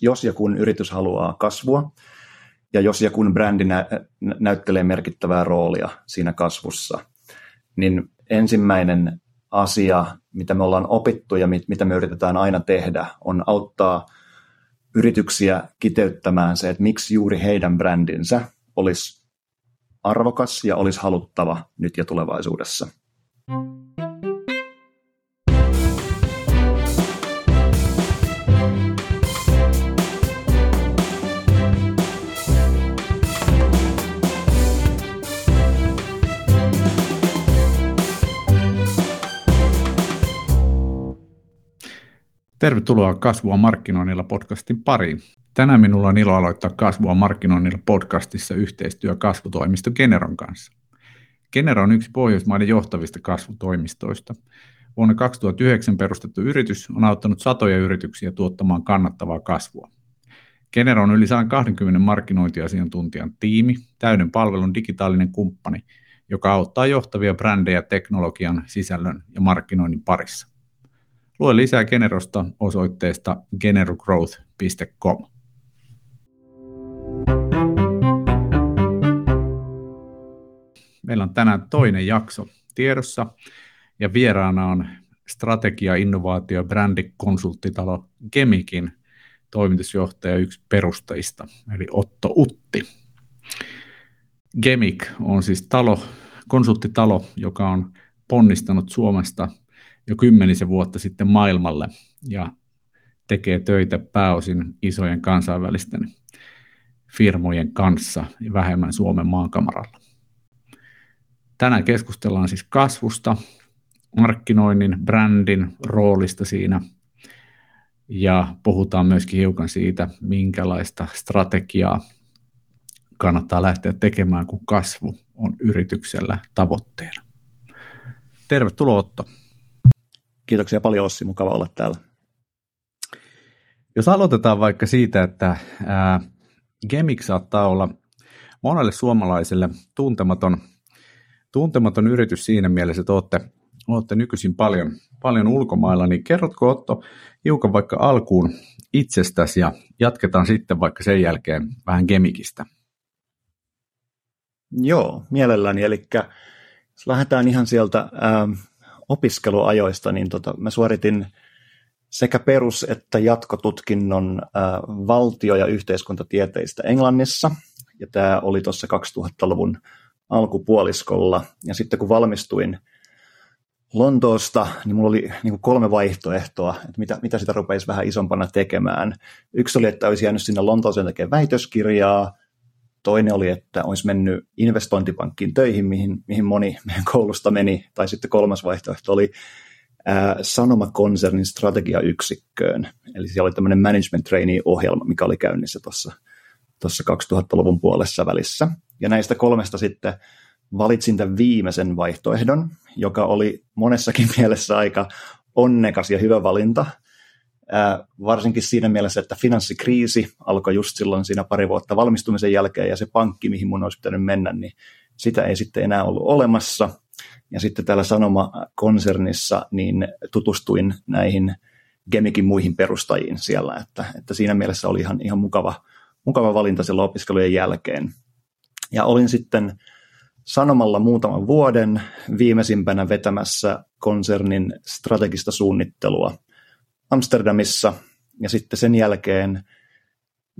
Jos ja kun yritys haluaa kasvua, ja jos ja kun brändi nä- näyttelee merkittävää roolia siinä kasvussa, niin ensimmäinen asia, mitä me ollaan opittu ja mit- mitä me yritetään aina tehdä, on auttaa yrityksiä kiteyttämään se, että miksi juuri heidän brändinsä olisi arvokas ja olisi haluttava nyt ja tulevaisuudessa. Tervetuloa Kasvua markkinoinnilla podcastin pariin. Tänään minulla on ilo aloittaa Kasvua markkinoinnilla podcastissa yhteistyö kasvutoimisto Generon kanssa. Genero on yksi Pohjoismaiden johtavista kasvutoimistoista. Vuonna 2009 perustettu yritys on auttanut satoja yrityksiä tuottamaan kannattavaa kasvua. Genero on yli 120 markkinointiasiantuntijan tiimi, täyden palvelun digitaalinen kumppani, joka auttaa johtavia brändejä teknologian, sisällön ja markkinoinnin parissa. Lue lisää Generosta osoitteesta generogrowth.com. Meillä on tänään toinen jakso tiedossa ja vieraana on strategia, innovaatio ja brändikonsulttitalo Gemikin toimitusjohtaja yksi perustajista, eli Otto Utti. Gemik on siis talo, konsulttitalo, joka on ponnistanut Suomesta jo kymmenisen vuotta sitten maailmalle ja tekee töitä pääosin isojen kansainvälisten firmojen kanssa ja vähemmän Suomen maankamaralla. Tänään keskustellaan siis kasvusta, markkinoinnin, brändin roolista siinä ja puhutaan myöskin hiukan siitä, minkälaista strategiaa kannattaa lähteä tekemään, kun kasvu on yrityksellä tavoitteena. Tervetuloa Otto. Kiitoksia paljon Ossi, mukava olla täällä. Jos aloitetaan vaikka siitä, että ää, Gemik saattaa olla monelle suomalaiselle tuntematon, tuntematon yritys siinä mielessä, että olette, olette nykyisin paljon, paljon ulkomailla, niin kerrotko Otto hiukan vaikka alkuun itsestäsi ja jatketaan sitten vaikka sen jälkeen vähän Gemikistä. Joo, mielelläni. Eli lähdetään ihan sieltä ää, opiskeluajoista, niin tota, mä suoritin sekä perus- että jatkotutkinnon ää, valtio- ja yhteiskuntatieteistä Englannissa, ja tämä oli tuossa 2000-luvun alkupuoliskolla, ja sitten kun valmistuin Lontoosta, niin mulla oli niin kuin kolme vaihtoehtoa, että mitä, mitä sitä rupeisi vähän isompana tekemään. Yksi oli, että olisi jäänyt sinne Lontooseen tekemään väitöskirjaa, Toinen oli, että olisi mennyt investointipankkiin töihin, mihin, mihin moni meidän koulusta meni. Tai sitten kolmas vaihtoehto oli ää, Sanoma-konsernin strategiayksikköön. Eli siellä oli tämmöinen management trainee-ohjelma, mikä oli käynnissä tuossa tuossa 2000-luvun puolessa välissä. Ja näistä kolmesta sitten valitsin tämän viimeisen vaihtoehdon, joka oli monessakin mielessä aika onnekas ja hyvä valinta, varsinkin siinä mielessä, että finanssikriisi alkoi just silloin siinä pari vuotta valmistumisen jälkeen ja se pankki, mihin mun olisi pitänyt mennä, niin sitä ei sitten enää ollut olemassa. Ja sitten täällä Sanoma-konsernissa niin tutustuin näihin Gemikin muihin perustajiin siellä, että, että siinä mielessä oli ihan, ihan mukava, mukava valinta silloin opiskelujen jälkeen. Ja olin sitten Sanomalla muutaman vuoden viimeisimpänä vetämässä konsernin strategista suunnittelua – Amsterdamissa ja sitten sen jälkeen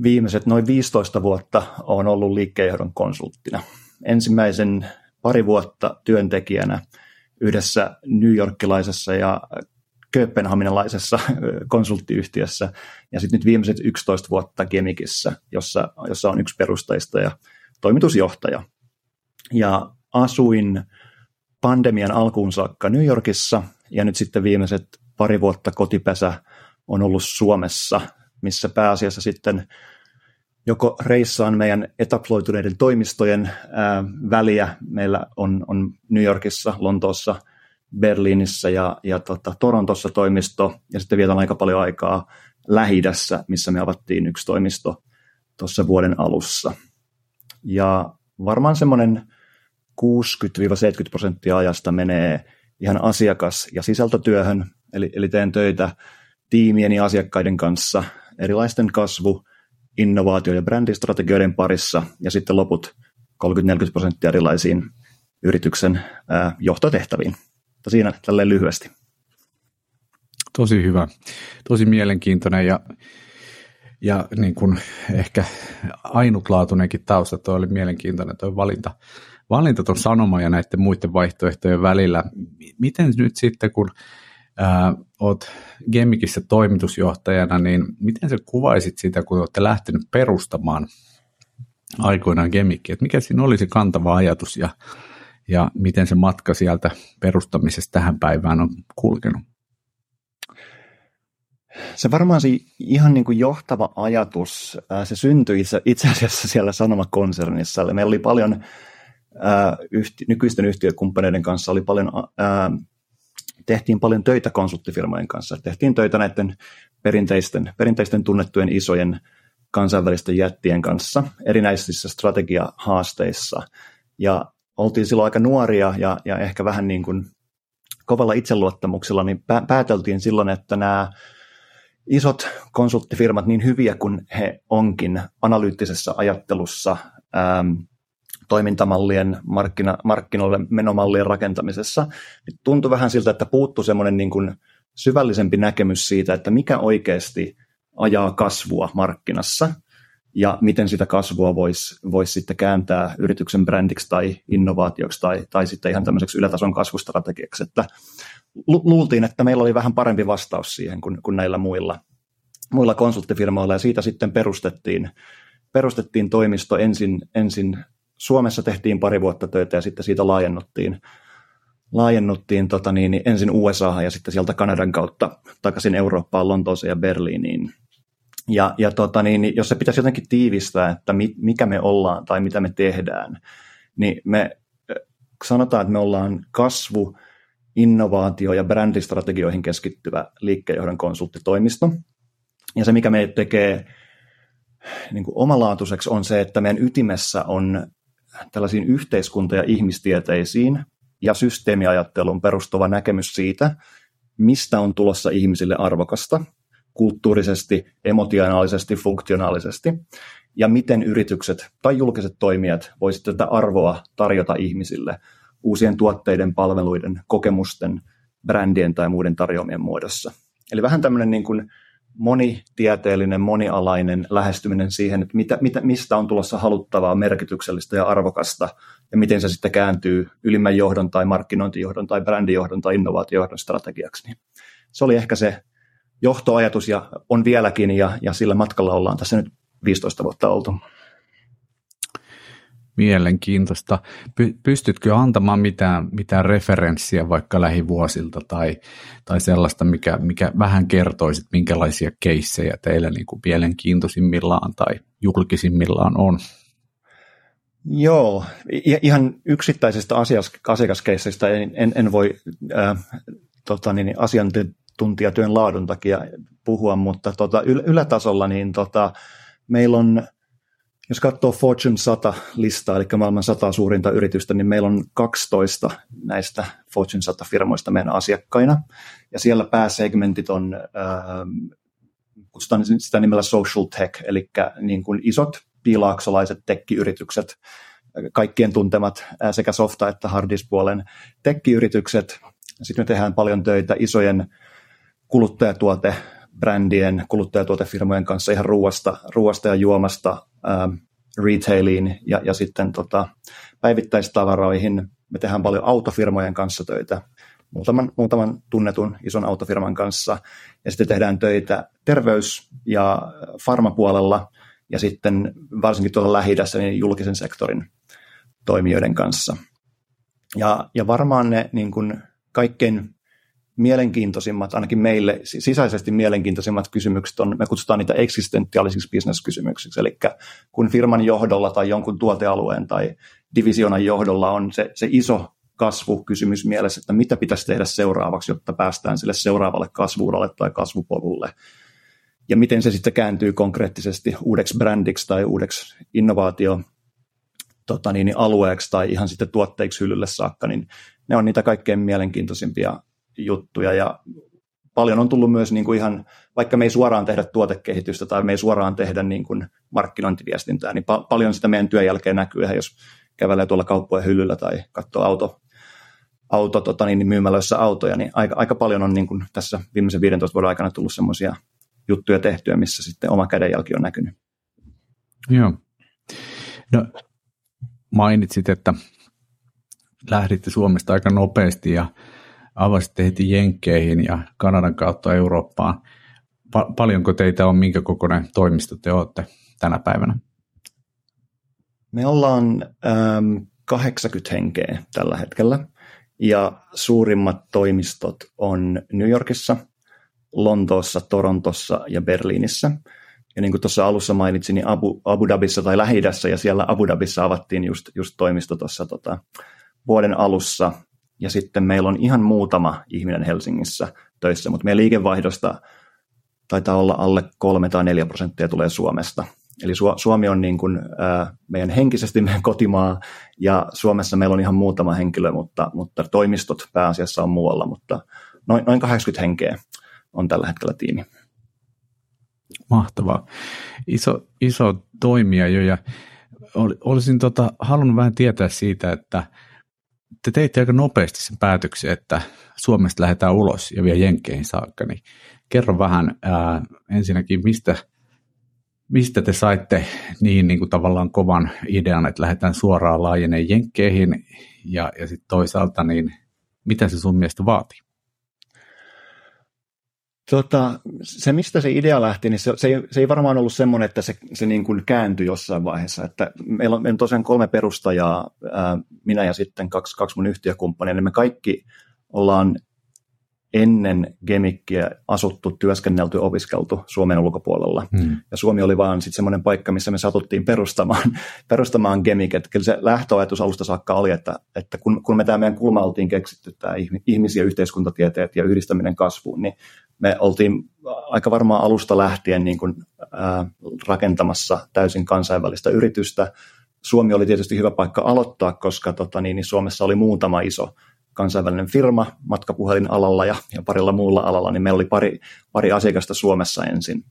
viimeiset noin 15 vuotta olen ollut liikkeenjohdon konsulttina. Ensimmäisen pari vuotta työntekijänä yhdessä New Yorkilaisessa ja Kööpenhaminalaisessa konsulttiyhtiössä ja sitten nyt viimeiset 11 vuotta Gemikissä, jossa, jossa on yksi perustajista ja toimitusjohtaja. Ja asuin pandemian alkuun saakka New Yorkissa ja nyt sitten viimeiset pari vuotta kotipesä on ollut Suomessa, missä pääasiassa sitten joko reissaan meidän etaploituneiden toimistojen ää, väliä. Meillä on, on New Yorkissa, Lontoossa, Berliinissä ja, ja tota, Torontossa toimisto, ja sitten vietän aika paljon aikaa lähi missä me avattiin yksi toimisto tuossa vuoden alussa. Ja varmaan semmoinen 60-70 prosenttia ajasta menee ihan asiakas- ja sisältötyöhön, eli, eli teen töitä tiimien ja asiakkaiden kanssa erilaisten kasvu, innovaatio- ja brändistrategioiden parissa ja sitten loput 30-40 prosenttia erilaisiin yrityksen ää, johtotehtäviin. Mutta siinä tälleen lyhyesti. Tosi hyvä, tosi mielenkiintoinen ja, ja niin kuin ehkä ainutlaatuinenkin tausta, tuo oli mielenkiintoinen tuo valinta, valinta tuon sanoma ja näiden muiden vaihtoehtojen välillä. Miten nyt sitten, kun ää, oot Gemikissä toimitusjohtajana, niin miten sä kuvaisit sitä, kun olette lähtenyt perustamaan aikoinaan Gemikki, että mikä siinä oli se kantava ajatus ja, ja miten se matka sieltä perustamisesta tähän päivään on kulkenut? Se varmaan se ihan niin kuin johtava ajatus, se syntyi itse, asiassa siellä Sanoma-konsernissa. Meillä oli paljon yhti, nykyisten yhtiökumppaneiden kanssa, oli paljon, ää, tehtiin paljon töitä konsulttifirmojen kanssa. Tehtiin töitä näiden perinteisten, perinteisten tunnettujen isojen kansainvälisten jättien kanssa erinäisissä strategiahaasteissa. Ja oltiin silloin aika nuoria ja, ja ehkä vähän niin kuin kovalla itseluottamuksella, niin pääteltiin silloin, että nämä isot konsulttifirmat, niin hyviä kuin he onkin analyyttisessä ajattelussa, ähm, toimintamallien, markkina, markkinoille menomallien rakentamisessa, niin tuntui vähän siltä, että puuttuu semmoinen niin kuin syvällisempi näkemys siitä, että mikä oikeasti ajaa kasvua markkinassa ja miten sitä kasvua voisi vois sitten kääntää yrityksen brändiksi tai innovaatioksi tai, tai sitten ihan tämmöiseksi ylätason kasvustrategiaksi. Että luultiin, että meillä oli vähän parempi vastaus siihen kuin, kuin näillä muilla, muilla konsulttifirmoilla ja siitä sitten perustettiin, perustettiin toimisto ensin, ensin Suomessa tehtiin pari vuotta töitä ja sitten siitä laajennuttiin, laajennuttiin tota niin, niin ensin USA ja sitten sieltä Kanadan kautta takaisin Eurooppaan, Lontooseen ja Berliiniin. Ja, ja tota niin, niin jos se pitäisi jotenkin tiivistää, että mi, mikä me ollaan tai mitä me tehdään, niin me sanotaan, että me ollaan kasvu, innovaatio- ja brändistrategioihin keskittyvä liikkeenjohdon konsulttitoimisto. Ja se, mikä meitä tekee niin kuin omalaatuiseksi, on se, että meidän ytimessä on tällaisiin yhteiskunta- ja ihmistieteisiin ja systeemiajatteluun perustuva näkemys siitä, mistä on tulossa ihmisille arvokasta kulttuurisesti, emotionaalisesti, funktionaalisesti, ja miten yritykset tai julkiset toimijat voisivat tätä arvoa tarjota ihmisille uusien tuotteiden, palveluiden, kokemusten, brändien tai muiden tarjoamien muodossa. Eli vähän tämmöinen niin kuin monitieteellinen, monialainen lähestyminen siihen, että mitä, mitä, mistä on tulossa haluttavaa, merkityksellistä ja arvokasta, ja miten se sitten kääntyy ylimmän johdon tai markkinointijohdon tai brändijohdon tai innovaatiojohdon strategiaksi. Niin se oli ehkä se johtoajatus ja on vieläkin, ja, ja sillä matkalla ollaan tässä nyt 15 vuotta oltu. Mielenkiintoista. Pystytkö antamaan mitään, mitään referenssiä vaikka lähivuosilta tai, tai sellaista, mikä, mikä vähän kertoisi, minkälaisia keissejä teillä niin kuin mielenkiintoisimmillaan tai julkisimmillaan on? Joo, ihan yksittäisistä asias, en, en, en voi äh, tota, niin, asiantuntijatyön laadun takia puhua, mutta tota, yl, ylätasolla niin tota, meillä on jos katsoo Fortune 100 listaa, eli maailman 100 suurinta yritystä, niin meillä on 12 näistä Fortune 100 firmoista meidän asiakkaina. Ja siellä pääsegmentit on, äh, kutsutaan sitä nimellä social tech, eli niin kuin isot piilaaksolaiset tekkiyritykset, kaikkien tuntemat äh, sekä softa- että harddisk-puolen tekkiyritykset. Sitten me tehdään paljon töitä isojen kuluttajatuote brändien, kuluttajatuotefirmojen kanssa ihan ruoasta, ruoasta ja juomasta ähm, retailiin ja, ja sitten tota, päivittäistavaroihin. Me tehdään paljon autofirmojen kanssa töitä, muutaman, muutaman tunnetun ison autofirman kanssa. Ja sitten tehdään töitä terveys- ja farmapuolella ja sitten varsinkin tuolla lähi niin julkisen sektorin toimijoiden kanssa. Ja, ja varmaan ne niin kuin kaikkein mielenkiintoisimmat, ainakin meille sisäisesti mielenkiintoisimmat kysymykset on, me kutsutaan niitä eksistentiaalisiksi bisneskysymyksiksi, eli kun firman johdolla tai jonkun tuotealueen tai divisionan johdolla on se, se iso kasvukysymys mielessä, että mitä pitäisi tehdä seuraavaksi, jotta päästään sille seuraavalle kasvuuralle tai kasvupolulle. Ja miten se sitten kääntyy konkreettisesti uudeksi brändiksi tai uudeksi innovaatio tota niin, alueeksi tai ihan sitten tuotteiksi hyllylle saakka, niin ne on niitä kaikkein mielenkiintoisimpia juttuja ja paljon on tullut myös niin kuin ihan, vaikka me ei suoraan tehdä tuotekehitystä tai me ei suoraan tehdä niin kuin markkinointiviestintää, niin pa- paljon sitä meidän työn jälkeen näkyy, jos kävelee tuolla kauppojen hyllyllä tai katsoo auto, auto tota niin, myymälöissä autoja, niin aika, aika paljon on niin kuin tässä viimeisen 15 vuoden aikana tullut semmoisia juttuja tehtyä, missä sitten oma kädenjälki on näkynyt. Joo. No, mainitsit, että lähditte Suomesta aika nopeasti ja avasitte heti Jenkkeihin ja Kanadan kautta Eurooppaan. Pa- paljonko teitä on, minkä kokoinen toimisto te olette tänä päivänä? Me ollaan ähm, 80 henkeä tällä hetkellä ja suurimmat toimistot on New Yorkissa, Lontoossa, Torontossa ja Berliinissä. Ja niin kuin tuossa alussa mainitsin, niin Abu, Abu Dhabissa tai lähi ja siellä Abu Dhabissa avattiin just, just toimisto tuossa tota, vuoden alussa. Ja sitten meillä on ihan muutama ihminen Helsingissä töissä, mutta meidän liikevaihdosta taitaa olla alle 3 tai 4 prosenttia tulee Suomesta. Eli Suomi on niin kuin, äh, meidän henkisesti meidän kotimaa, ja Suomessa meillä on ihan muutama henkilö, mutta, mutta toimistot pääasiassa on muualla, mutta noin, noin 80 henkeä on tällä hetkellä tiimi. Mahtavaa. Iso, iso toimija jo, ja olisin tota, halunnut vähän tietää siitä, että te teitte aika nopeasti sen päätöksen, että Suomesta lähdetään ulos ja vielä Jenkkeihin saakka, niin kerro vähän ää, ensinnäkin, mistä – mistä te saitte niin, niin kuin tavallaan kovan idean, että lähdetään suoraan laajeneen jenkkeihin ja, ja sitten toisaalta, niin mitä se sun mielestä vaatii? Tota, se, mistä se idea lähti, niin se, se, ei, se ei varmaan ollut semmoinen, että se, se niin kuin kääntyi jossain vaiheessa. Että meillä, on, meillä on tosiaan kolme perustajaa, ää, minä ja sitten kaksi, kaksi mun yhtiökumppania, niin me kaikki ollaan ennen Gemikkiä asuttu, työskennelty, opiskeltu Suomen ulkopuolella. Hmm. Ja Suomi oli vaan sitten semmoinen paikka, missä me satuttiin perustamaan, perustamaan Gemik. Että kyllä se lähtöajatus alusta saakka oli, että, että kun, kun me tämä meidän kulma oltiin keksitty, tämä ihmisiä, yhteiskuntatieteet ja yhdistäminen kasvuun, niin me oltiin aika varmaan alusta lähtien niin kuin, ää, rakentamassa täysin kansainvälistä yritystä. Suomi oli tietysti hyvä paikka aloittaa, koska tota, niin, niin Suomessa oli muutama iso kansainvälinen firma matkapuhelinalalla ja, ja parilla muulla alalla, niin meillä oli pari, pari asiakasta Suomessa ensin,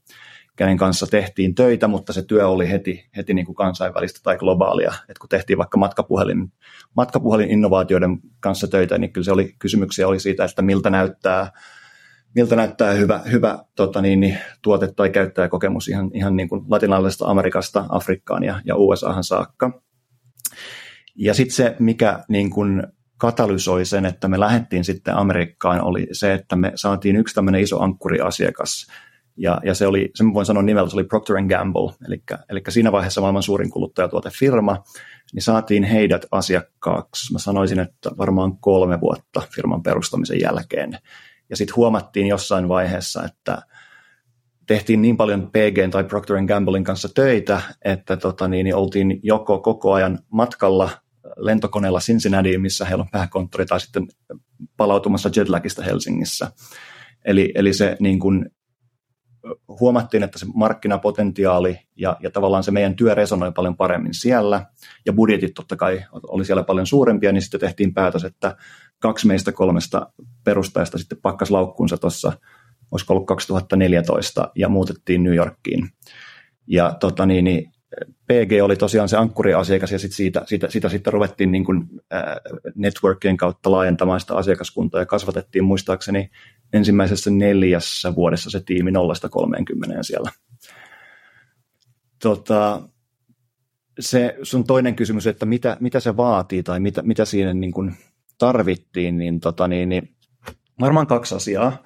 kenen kanssa tehtiin töitä, mutta se työ oli heti, heti niin kuin kansainvälistä tai globaalia. Et kun tehtiin vaikka matkapuhelin, matkapuhelin innovaatioiden kanssa töitä, niin kyllä se oli, kysymyksiä oli siitä, että miltä näyttää, miltä näyttää hyvä, hyvä tota niin, niin, tuote tai käyttäjäkokemus ihan, ihan niin kuin latinalaisesta Amerikasta, Afrikkaan ja, ja USAhan saakka. Ja sitten se, mikä niin kuin katalysoi sen, että me lähdettiin sitten Amerikkaan, oli se, että me saatiin yksi tämmöinen iso ankkuriasiakas, ja, ja se oli, sen voin sanoa nimellä, se oli Procter Gamble, eli, eli siinä vaiheessa maailman suurin kuluttajatuotefirma, niin saatiin heidät asiakkaaksi, mä sanoisin, että varmaan kolme vuotta firman perustamisen jälkeen. Ja sitten huomattiin jossain vaiheessa, että tehtiin niin paljon PG tai Procter Gamblein kanssa töitä, että tota niin, niin oltiin joko koko ajan matkalla lentokoneella Cincinnati, missä heillä on pääkonttori, tai sitten palautumassa jetlagista Helsingissä. Eli, eli se niin kuin, huomattiin, että se markkinapotentiaali ja, ja tavallaan se meidän työ resonoi paljon paremmin siellä, ja budjetit totta kai oli siellä paljon suurempia, niin sitten tehtiin päätös, että kaksi meistä kolmesta perustajasta sitten pakkas laukkuunsa tuossa, olisiko ollut 2014, ja muutettiin New Yorkiin. Ja tota niin, niin PG oli tosiaan se ankkuriasiakas ja sit siitä, siitä, siitä sitten ruvettiin niin kuin, äh, networkien kautta laajentamaan sitä asiakaskuntaa ja kasvatettiin muistaakseni ensimmäisessä neljässä vuodessa se tiimi 0-30 siellä. Tota, se sun toinen kysymys, että mitä, mitä se vaatii tai mitä, mitä siinä niin kuin tarvittiin, niin, tota, niin, niin varmaan kaksi asiaa.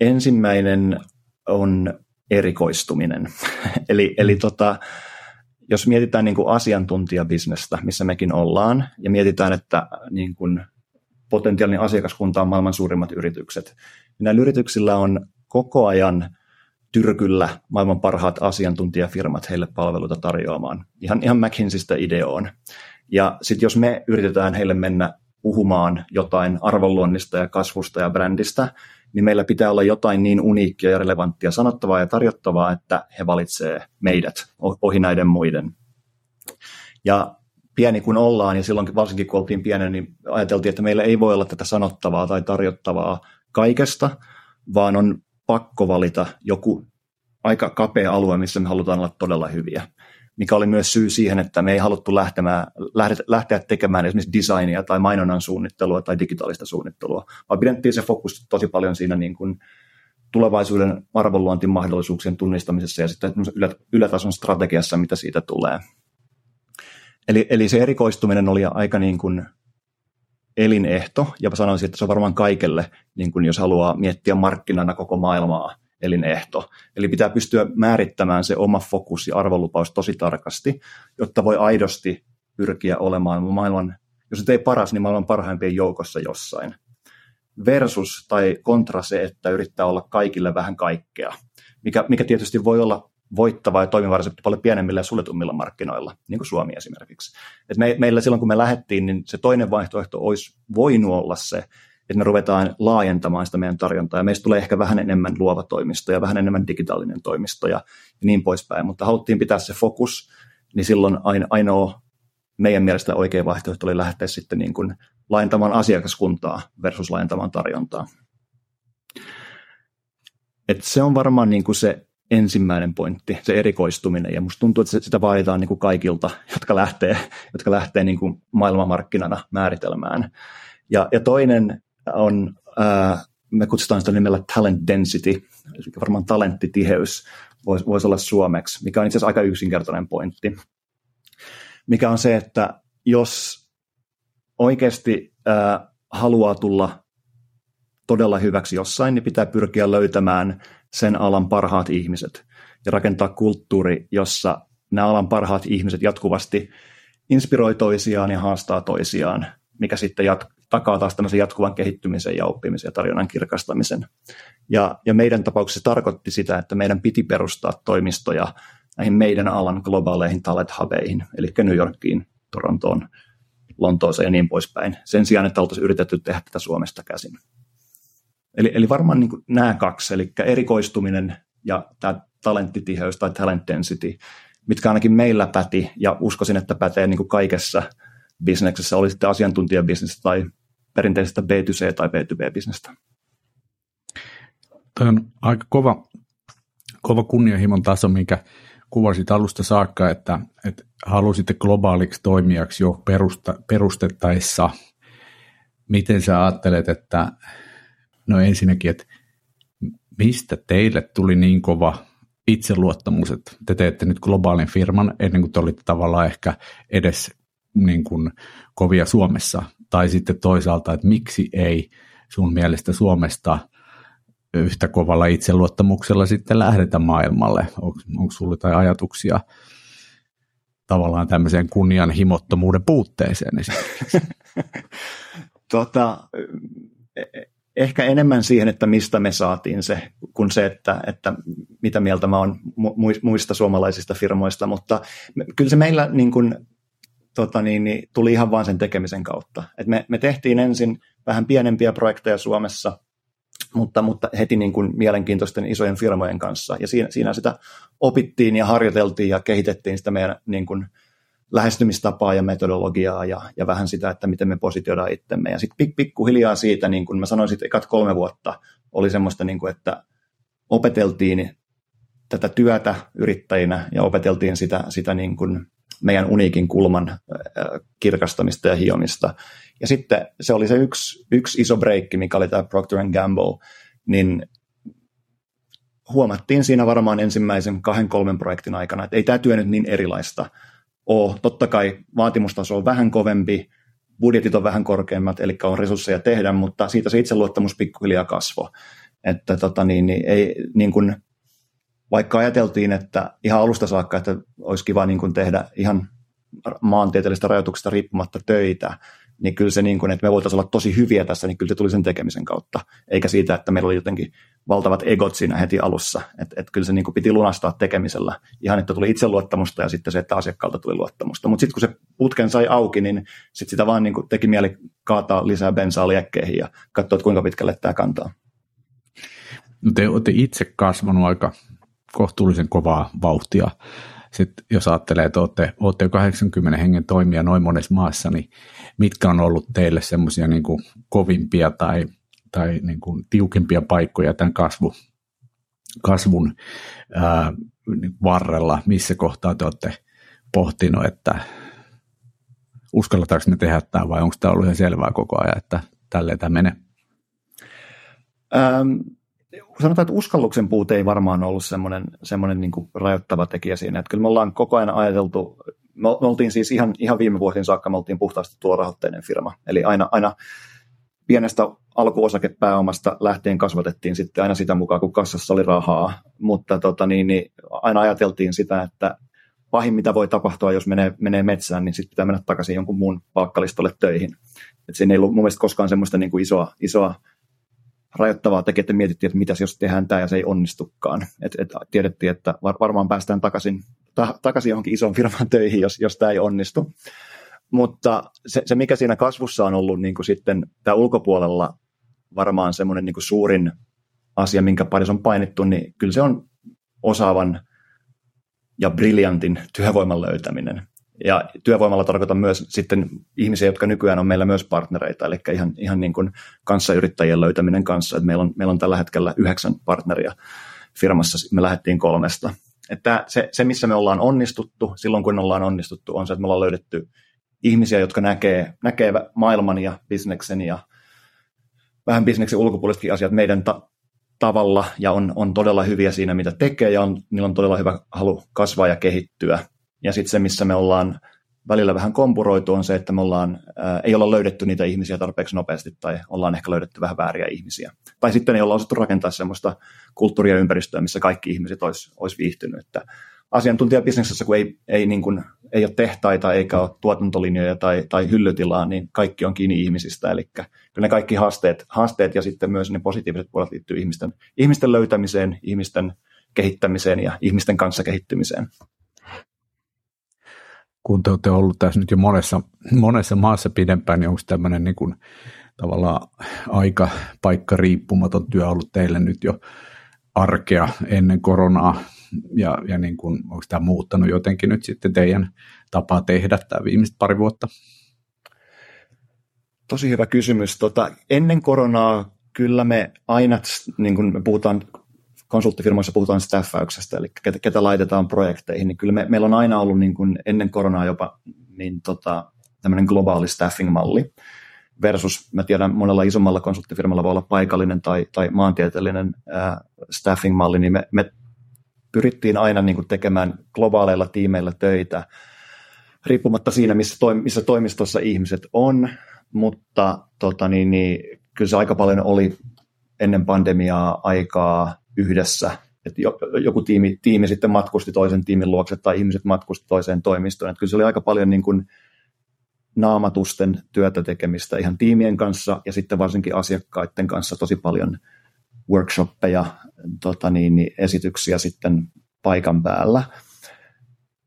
Ensimmäinen on erikoistuminen. eli, eli tota, jos mietitään niin kuin asiantuntijabisnestä, missä mekin ollaan, ja mietitään, että niin kuin potentiaalinen asiakaskunta on maailman suurimmat yritykset, niin näillä yrityksillä on koko ajan tyrkyllä maailman parhaat asiantuntijafirmat heille palveluita tarjoamaan. Ihan, ihan McKinseystä ideoon. Ja sitten jos me yritetään heille mennä puhumaan jotain arvonluonnista ja kasvusta ja brändistä, niin meillä pitää olla jotain niin uniikkia ja relevanttia sanottavaa ja tarjottavaa, että he valitsee meidät ohi näiden muiden. Ja pieni kun ollaan, ja silloin varsinkin kun oltiin pienen, niin ajateltiin, että meillä ei voi olla tätä sanottavaa tai tarjottavaa kaikesta, vaan on pakko valita joku aika kapea alue, missä me halutaan olla todella hyviä. Mikä oli myös syy siihen, että me ei haluttu lähtemään, lähteä tekemään esimerkiksi designia tai mainonnan suunnittelua tai digitaalista suunnittelua, vaan pidettiin se fokus tosi paljon siinä niin kuin tulevaisuuden arvonluontimahdollisuuksien tunnistamisessa ja sitten ylätason strategiassa, mitä siitä tulee. Eli, eli se erikoistuminen oli aika niin kuin elinehto, ja sanoisin, että se on varmaan kaikelle, niin kuin jos haluaa miettiä markkinana koko maailmaa, elinehto. Eli pitää pystyä määrittämään se oma fokus ja arvolupaus tosi tarkasti, jotta voi aidosti pyrkiä olemaan maailman, jos ei paras, niin maailman parhaimpien joukossa jossain. Versus tai kontra se, että yrittää olla kaikille vähän kaikkea, mikä, mikä tietysti voi olla voittava ja toimiva resepti paljon pienemmillä ja suljetummilla markkinoilla, niin kuin Suomi esimerkiksi. Et me, meillä silloin, kun me lähdettiin, niin se toinen vaihtoehto olisi voinut olla se, että me ruvetaan laajentamaan sitä meidän tarjontaa, ja meistä tulee ehkä vähän enemmän luova toimisto ja vähän enemmän digitaalinen toimisto ja, niin poispäin, mutta haluttiin pitää se fokus, niin silloin ainoa meidän mielestä oikea vaihtoehto oli lähteä sitten niin kuin laajentamaan asiakaskuntaa versus laajentamaan tarjontaa. Et se on varmaan niin kuin se ensimmäinen pointti, se erikoistuminen. Ja musta tuntuu, että sitä vaaditaan niin kuin kaikilta, jotka lähtee, jotka lähtee niin kuin maailmanmarkkinana määritelmään. Ja, ja toinen on, ää, me kutsutaan sitä nimellä talent density, varmaan talenttitiheys voisi vois olla suomeksi, mikä on itse asiassa aika yksinkertainen pointti. Mikä on se, että jos oikeasti ää, haluaa tulla todella hyväksi jossain, niin pitää pyrkiä löytämään sen alan parhaat ihmiset ja rakentaa kulttuuri, jossa nämä alan parhaat ihmiset jatkuvasti inspiroi toisiaan ja haastaa toisiaan, mikä sitten jat- takaa taas tämmöisen jatkuvan kehittymisen ja oppimisen ja tarjonnan kirkastamisen. Ja, ja meidän tapauksessa tarkoitti sitä, että meidän piti perustaa toimistoja näihin meidän alan globaaleihin talent hubeihin, eli New Yorkiin, Torontoon, Lontooseen ja niin poispäin, sen sijaan, että oltaisiin yritetty tehdä tätä Suomesta käsin. Eli, eli varmaan niin nämä kaksi, eli erikoistuminen ja tämä talenttitiheys tai talent density, mitkä ainakin meillä päti, ja uskoisin, että pätee niin kuin kaikessa bisneksessä, oli sitten asiantuntijabisnestä tai perinteisestä B2C tai B2B-bisnestä. Tämä on aika kova, kova kunnianhimon taso, minkä kuvasit alusta saakka, että, että halusitte globaaliksi toimijaksi jo perusta, perustettaessa. Miten sä ajattelet, että No ensinnäkin, että mistä teille tuli niin kova itseluottamus, että te teette nyt globaalin firman ennen kuin te olitte tavallaan ehkä edes niin kuin kovia Suomessa. Tai sitten toisaalta, että miksi ei sun mielestä Suomesta yhtä kovalla itseluottamuksella sitten lähdetä maailmalle? Onko, onko sulla jotain ajatuksia tavallaan tämmöiseen kunnianhimottomuuden puutteeseen tota, ehkä enemmän siihen, että mistä me saatiin se, kuin se, että, että mitä mieltä mä oon muista suomalaisista firmoista, mutta kyllä se meillä niin kuin, tota niin, niin, tuli ihan vain sen tekemisen kautta. Et me, me tehtiin ensin vähän pienempiä projekteja Suomessa, mutta, mutta heti niin kuin mielenkiintoisten isojen firmojen kanssa, ja siinä, siinä sitä opittiin ja harjoiteltiin ja kehitettiin sitä meidän niin kuin, lähestymistapaa ja metodologiaa ja, ja vähän sitä, että miten me positioidaan itsemme. Ja sitten pik, pikkuhiljaa siitä, niin kuin mä sanoisin, että ekat kolme vuotta oli semmoista, niin kuin, että opeteltiin tätä työtä yrittäjinä ja opeteltiin sitä, sitä niin kuin meidän uniikin kulman kirkastamista ja hiomista. Ja sitten se oli se yksi, yksi iso breikki, mikä oli tämä Procter Gamble, niin huomattiin siinä varmaan ensimmäisen kahden kolmen projektin aikana, että ei tämä työ nyt niin erilaista ole. Totta kai vaatimustaso on vähän kovempi, budjetit on vähän korkeammat, eli on resursseja tehdä, mutta siitä se itseluottamus pikkuhiljaa kasvoi. Että tota, niin, niin, ei, niin kuin, vaikka ajateltiin, että ihan alusta saakka, että olisi kiva niin kuin tehdä ihan maantieteellisistä rajoituksista riippumatta töitä, niin kyllä se, niin kuin, että me voitaisiin olla tosi hyviä tässä, niin kyllä se tuli sen tekemisen kautta, eikä siitä, että meillä oli jotenkin valtavat egot siinä heti alussa. Että et kyllä se niin kuin piti lunastaa tekemisellä, ihan että tuli itseluottamusta ja sitten se, että asiakkaalta tuli luottamusta. Mutta sitten kun se putken sai auki, niin sit sitä vaan niin kuin teki mieli kaataa lisää bensaa liekkeihin ja katsoa, että kuinka pitkälle tämä kantaa. No te olette itse kasvanut aika kohtuullisen kovaa vauhtia sitten jos ajattelee, että olette, olette jo 80 hengen toimia noin monessa maassa, niin mitkä on ollut teille semmoisia niin kovimpia tai tai niin kuin tiukempia paikkoja tämän kasvu, kasvun ää, varrella, missä kohtaa te olette pohtinut, että uskalletaanko me tehdä tämä vai onko tämä ollut ihan selvää koko ajan, että tälleen tämä menee? Ähm, sanotaan, että uskalluksen puute ei varmaan ollut semmoinen, semmoinen niin kuin rajoittava tekijä siinä. Että kyllä me ollaan koko ajan ajateltu, me, oltiin siis ihan, ihan viime vuosien saakka, me oltiin puhtaasti tulorahoitteinen firma. Eli aina, aina pienestä alkuosakepääomasta lähtien kasvatettiin sitten aina sitä mukaan, kun kassassa oli rahaa. Mutta tota, niin, niin, aina ajateltiin sitä, että pahin mitä voi tapahtua, jos menee, menee metsään, niin sitten pitää mennä takaisin jonkun muun palkkalistolle töihin. Et siinä ei ollut mun mielestä koskaan semmoista niin kuin isoa, isoa rajoittavaa tekijää, että mietittiin, että mitäs jos tehdään tämä ja se ei onnistukaan. Et, et tiedettiin, että var, varmaan päästään takaisin, ta, takaisin johonkin isoon firman töihin, jos, jos tämä ei onnistu. Mutta se, se, mikä siinä kasvussa on ollut niin kuin sitten tämä ulkopuolella varmaan semmoinen niin suurin asia, minkä parissa on painittu, niin kyllä se on osaavan ja briljantin työvoiman löytäminen. Ja työvoimalla tarkoitan myös sitten ihmisiä, jotka nykyään on meillä myös partnereita, eli ihan, ihan niin kuin kanssayrittäjien löytäminen kanssa. Että meillä, on, meillä on tällä hetkellä yhdeksän partneria firmassa, me lähdettiin kolmesta. Että se, se, missä me ollaan onnistuttu, silloin kun ollaan onnistuttu, on se, että me ollaan löydetty ihmisiä, jotka näkee, näkee maailman ja bisneksen ja vähän bisneksen ulkopuolisetkin asiat meidän ta- tavalla ja on, on todella hyviä siinä, mitä tekee ja on, niillä on todella hyvä halu kasvaa ja kehittyä. Ja sitten se, missä me ollaan välillä vähän kompuroitu, on se, että me ollaan, ää, ei olla löydetty niitä ihmisiä tarpeeksi nopeasti tai ollaan ehkä löydetty vähän vääriä ihmisiä. Tai sitten ei olla osattu rakentaa sellaista kulttuuria ympäristöä, missä kaikki ihmiset olisi, olisi viihtynyt. Että asiantuntijabisneksessä, kun ei, ei, niin kuin, ei ole tehtaita eikä ole tuotantolinjoja tai, tai hyllytilaa, niin kaikki on kiinni ihmisistä. Eli kyllä ne kaikki haasteet, haasteet ja sitten myös ne positiiviset puolet liittyy ihmisten, ihmisten löytämiseen, ihmisten kehittämiseen ja ihmisten kanssa kehittymiseen kun te olette ollut tässä nyt jo monessa, monessa maassa pidempään, niin onko tämmöinen niin kuin, tavallaan aika paikka riippumaton työ ollut teille nyt jo arkea ennen koronaa, ja, ja niin kuin, onko tämä muuttanut jotenkin nyt sitten teidän tapaa tehdä tämä viimeiset pari vuotta? Tosi hyvä kysymys. Tota, ennen koronaa kyllä me aina, niin kuin me puhutaan konsulttifirmoissa puhutaan staffauksesta, eli ketä, ketä laitetaan projekteihin, niin kyllä me, meillä on aina ollut niin kuin ennen koronaa jopa niin tota, tämmöinen globaali staffing-malli versus, mä tiedän, monella isommalla konsulttifirmalla voi olla paikallinen tai, tai maantieteellinen ää, staffing-malli, niin me, me pyrittiin aina niin kuin tekemään globaaleilla tiimeillä töitä, riippumatta siinä, missä, toim, missä toimistossa ihmiset on, mutta tota, niin, niin, kyllä se aika paljon oli ennen pandemiaa aikaa yhdessä. Että joku tiimi, tiimi sitten matkusti toisen tiimin luokse tai ihmiset matkusti toiseen toimistoon. Että kyllä se oli aika paljon niin kuin naamatusten työtä tekemistä ihan tiimien kanssa ja sitten varsinkin asiakkaiden kanssa tosi paljon workshoppeja, tota niin, niin esityksiä sitten paikan päällä.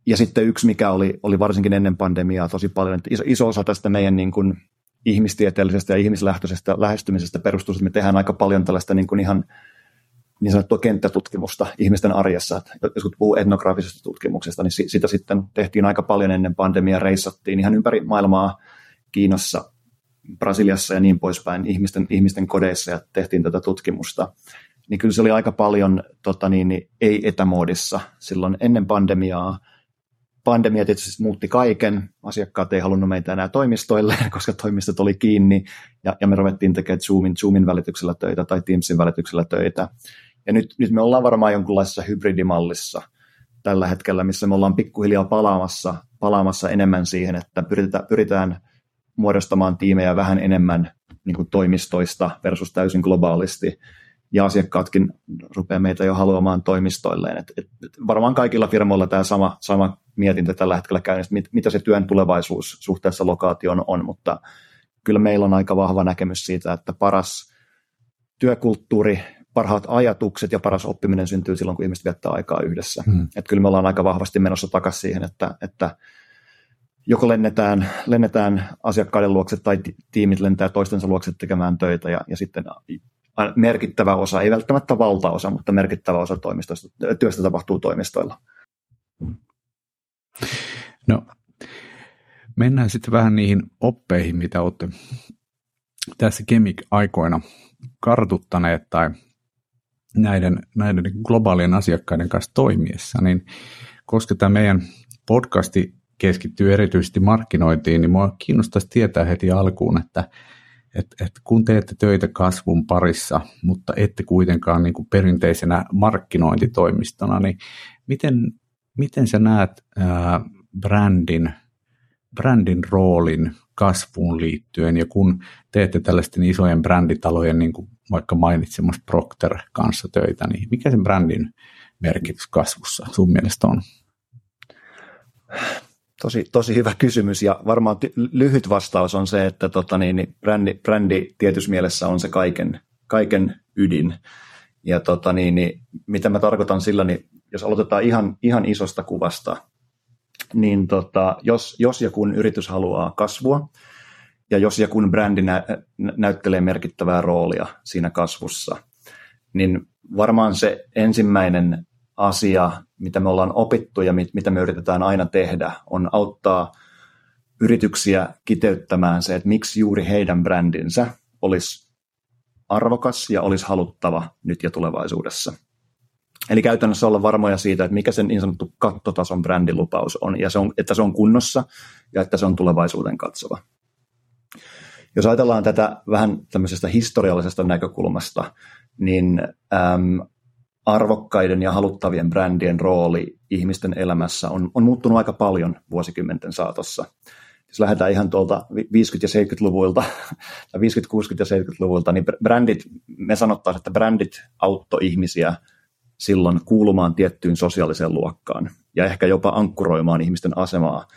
Ja sitten yksi, mikä oli, oli varsinkin ennen pandemiaa tosi paljon, että iso, iso osa tästä meidän niin kuin ihmistieteellisestä ja ihmislähtöisestä lähestymisestä perustuu, että me tehdään aika paljon tällaista niin kuin ihan niin sanottua kenttätutkimusta ihmisten arjessa. Että jos puhuu etnografisesta tutkimuksesta, niin sitä sitten tehtiin aika paljon ennen pandemiaa, reissattiin ihan ympäri maailmaa Kiinassa, Brasiliassa ja niin poispäin ihmisten, ihmisten kodeissa ja tehtiin tätä tutkimusta. Niin kyllä se oli aika paljon tota niin, niin ei-etämoodissa silloin ennen pandemiaa. Pandemia tietysti muutti kaiken. Asiakkaat ei halunnut meitä enää toimistoille, koska toimistot oli kiinni. Ja, ja me ruvettiin tekemään Zoomin, Zoomin välityksellä töitä tai Teamsin välityksellä töitä. Ja nyt, nyt me ollaan varmaan jonkunlaisessa hybridimallissa tällä hetkellä, missä me ollaan pikkuhiljaa palaamassa, palaamassa enemmän siihen, että pyritään, pyritään muodostamaan tiimejä vähän enemmän niin kuin toimistoista versus täysin globaalisti. Ja asiakkaatkin rupeaa meitä jo haluamaan toimistoilleen. Et, et, et varmaan kaikilla firmoilla tämä sama, sama mietintä tällä hetkellä käynnissä, mit, mitä se työn tulevaisuus suhteessa lokaatioon on, mutta kyllä meillä on aika vahva näkemys siitä, että paras työkulttuuri parhaat ajatukset ja paras oppiminen syntyy silloin, kun ihmiset viettää aikaa yhdessä. Hmm. Että kyllä me ollaan aika vahvasti menossa takaisin siihen, että, että joko lennetään, lennetään asiakkaiden luokse tai tiimit lentää toistensa luokse tekemään töitä ja, ja sitten merkittävä osa, ei välttämättä valtaosa, mutta merkittävä osa toimistoista, työstä tapahtuu toimistoilla. No, mennään sitten vähän niihin oppeihin, mitä olette tässä Kemik-aikoina kartuttaneet tai näiden, näiden niin globaalien asiakkaiden kanssa toimiessa, niin koska tämä meidän podcasti keskittyy erityisesti markkinointiin, niin minua kiinnostaisi tietää heti alkuun, että että et kun teette töitä kasvun parissa, mutta ette kuitenkaan niin kuin perinteisenä markkinointitoimistona, niin miten, miten sä näet ää, brändin, brändin roolin kasvuun liittyen, ja kun teette tällaisten isojen bränditalojen, niin kuin vaikka mainitsemassa Procter kanssa töitä, niin mikä sen brändin merkitys kasvussa sun mielestä on? Tosi, tosi hyvä kysymys ja varmaan ty- lyhyt vastaus on se, että tota niin, niin brändi, brändi tietyssä mielessä on se kaiken, kaiken ydin. Ja tota niin, niin, mitä mä tarkoitan sillä, niin jos aloitetaan ihan, ihan isosta kuvasta, niin tota, jos, jos ja kun yritys haluaa kasvua, ja jos ja kun brändi nä- näyttelee merkittävää roolia siinä kasvussa, niin varmaan se ensimmäinen asia, mitä me ollaan opittu ja mit, mitä me yritetään aina tehdä, on auttaa yrityksiä kiteyttämään se, että miksi juuri heidän brändinsä olisi arvokas ja olisi haluttava nyt ja tulevaisuudessa. Eli käytännössä olla varmoja siitä, että mikä sen niin sanottu kattotason brändilupaus on, ja se on, että se on kunnossa ja että se on tulevaisuuden katsova. Jos ajatellaan tätä vähän tämmöisestä historiallisesta näkökulmasta, niin äm, arvokkaiden ja haluttavien brändien rooli ihmisten elämässä on, on muuttunut aika paljon vuosikymmenten saatossa. Jos lähdetään ihan tuolta 50- ja 70-luvuilta, tai 50-, 60- ja 70-luvulta, niin brändit, me sanottaisiin, että brändit auttoi ihmisiä silloin kuulumaan tiettyyn sosiaaliseen luokkaan ja ehkä jopa ankkuroimaan ihmisten asemaa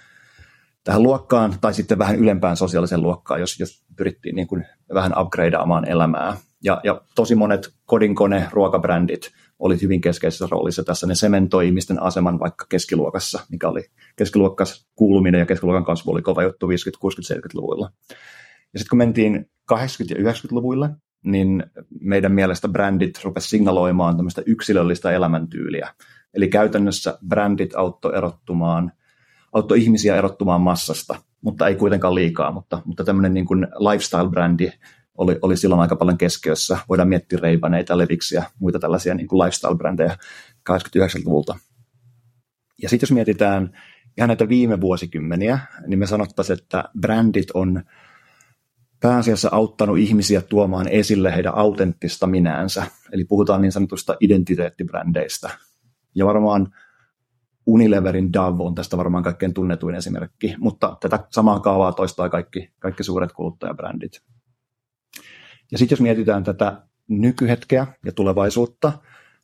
tähän luokkaan tai sitten vähän ylempään sosiaaliseen luokkaan, jos, jos pyrittiin niin kuin vähän upgradeaamaan elämää. Ja, ja tosi monet kodinkone, ruokabrändit oli hyvin keskeisessä roolissa tässä. Ne sementoi ihmisten aseman vaikka keskiluokassa, mikä oli keskiluokkas kuuluminen ja keskiluokan kasvu oli kova juttu 50-, 60-, 70-luvuilla. Ja sitten kun mentiin 80- ja 90-luvuille, niin meidän mielestä brändit rupesivat signaloimaan tämmöistä yksilöllistä elämäntyyliä. Eli käytännössä brändit auttoi erottumaan, auttoi ihmisiä erottumaan massasta, mutta ei kuitenkaan liikaa, mutta, mutta tämmöinen niin kuin lifestyle-brändi oli, oli silloin aika paljon keskiössä. Voidaan miettiä Reibaneita, Leviksiä, muita tällaisia niin kuin lifestyle-brändejä 89-luvulta. Ja sitten jos mietitään ihan näitä viime vuosikymmeniä, niin me sanottaisiin, että brändit on pääasiassa auttanut ihmisiä tuomaan esille heidän autenttista minäänsä. Eli puhutaan niin sanotusta identiteettibrändeistä. Ja varmaan Unileverin Dove on tästä varmaan kaikkein tunnetuin esimerkki, mutta tätä samaa kaavaa toistaa kaikki, kaikki suuret kuluttajabrändit. Ja sitten jos mietitään tätä nykyhetkeä ja tulevaisuutta,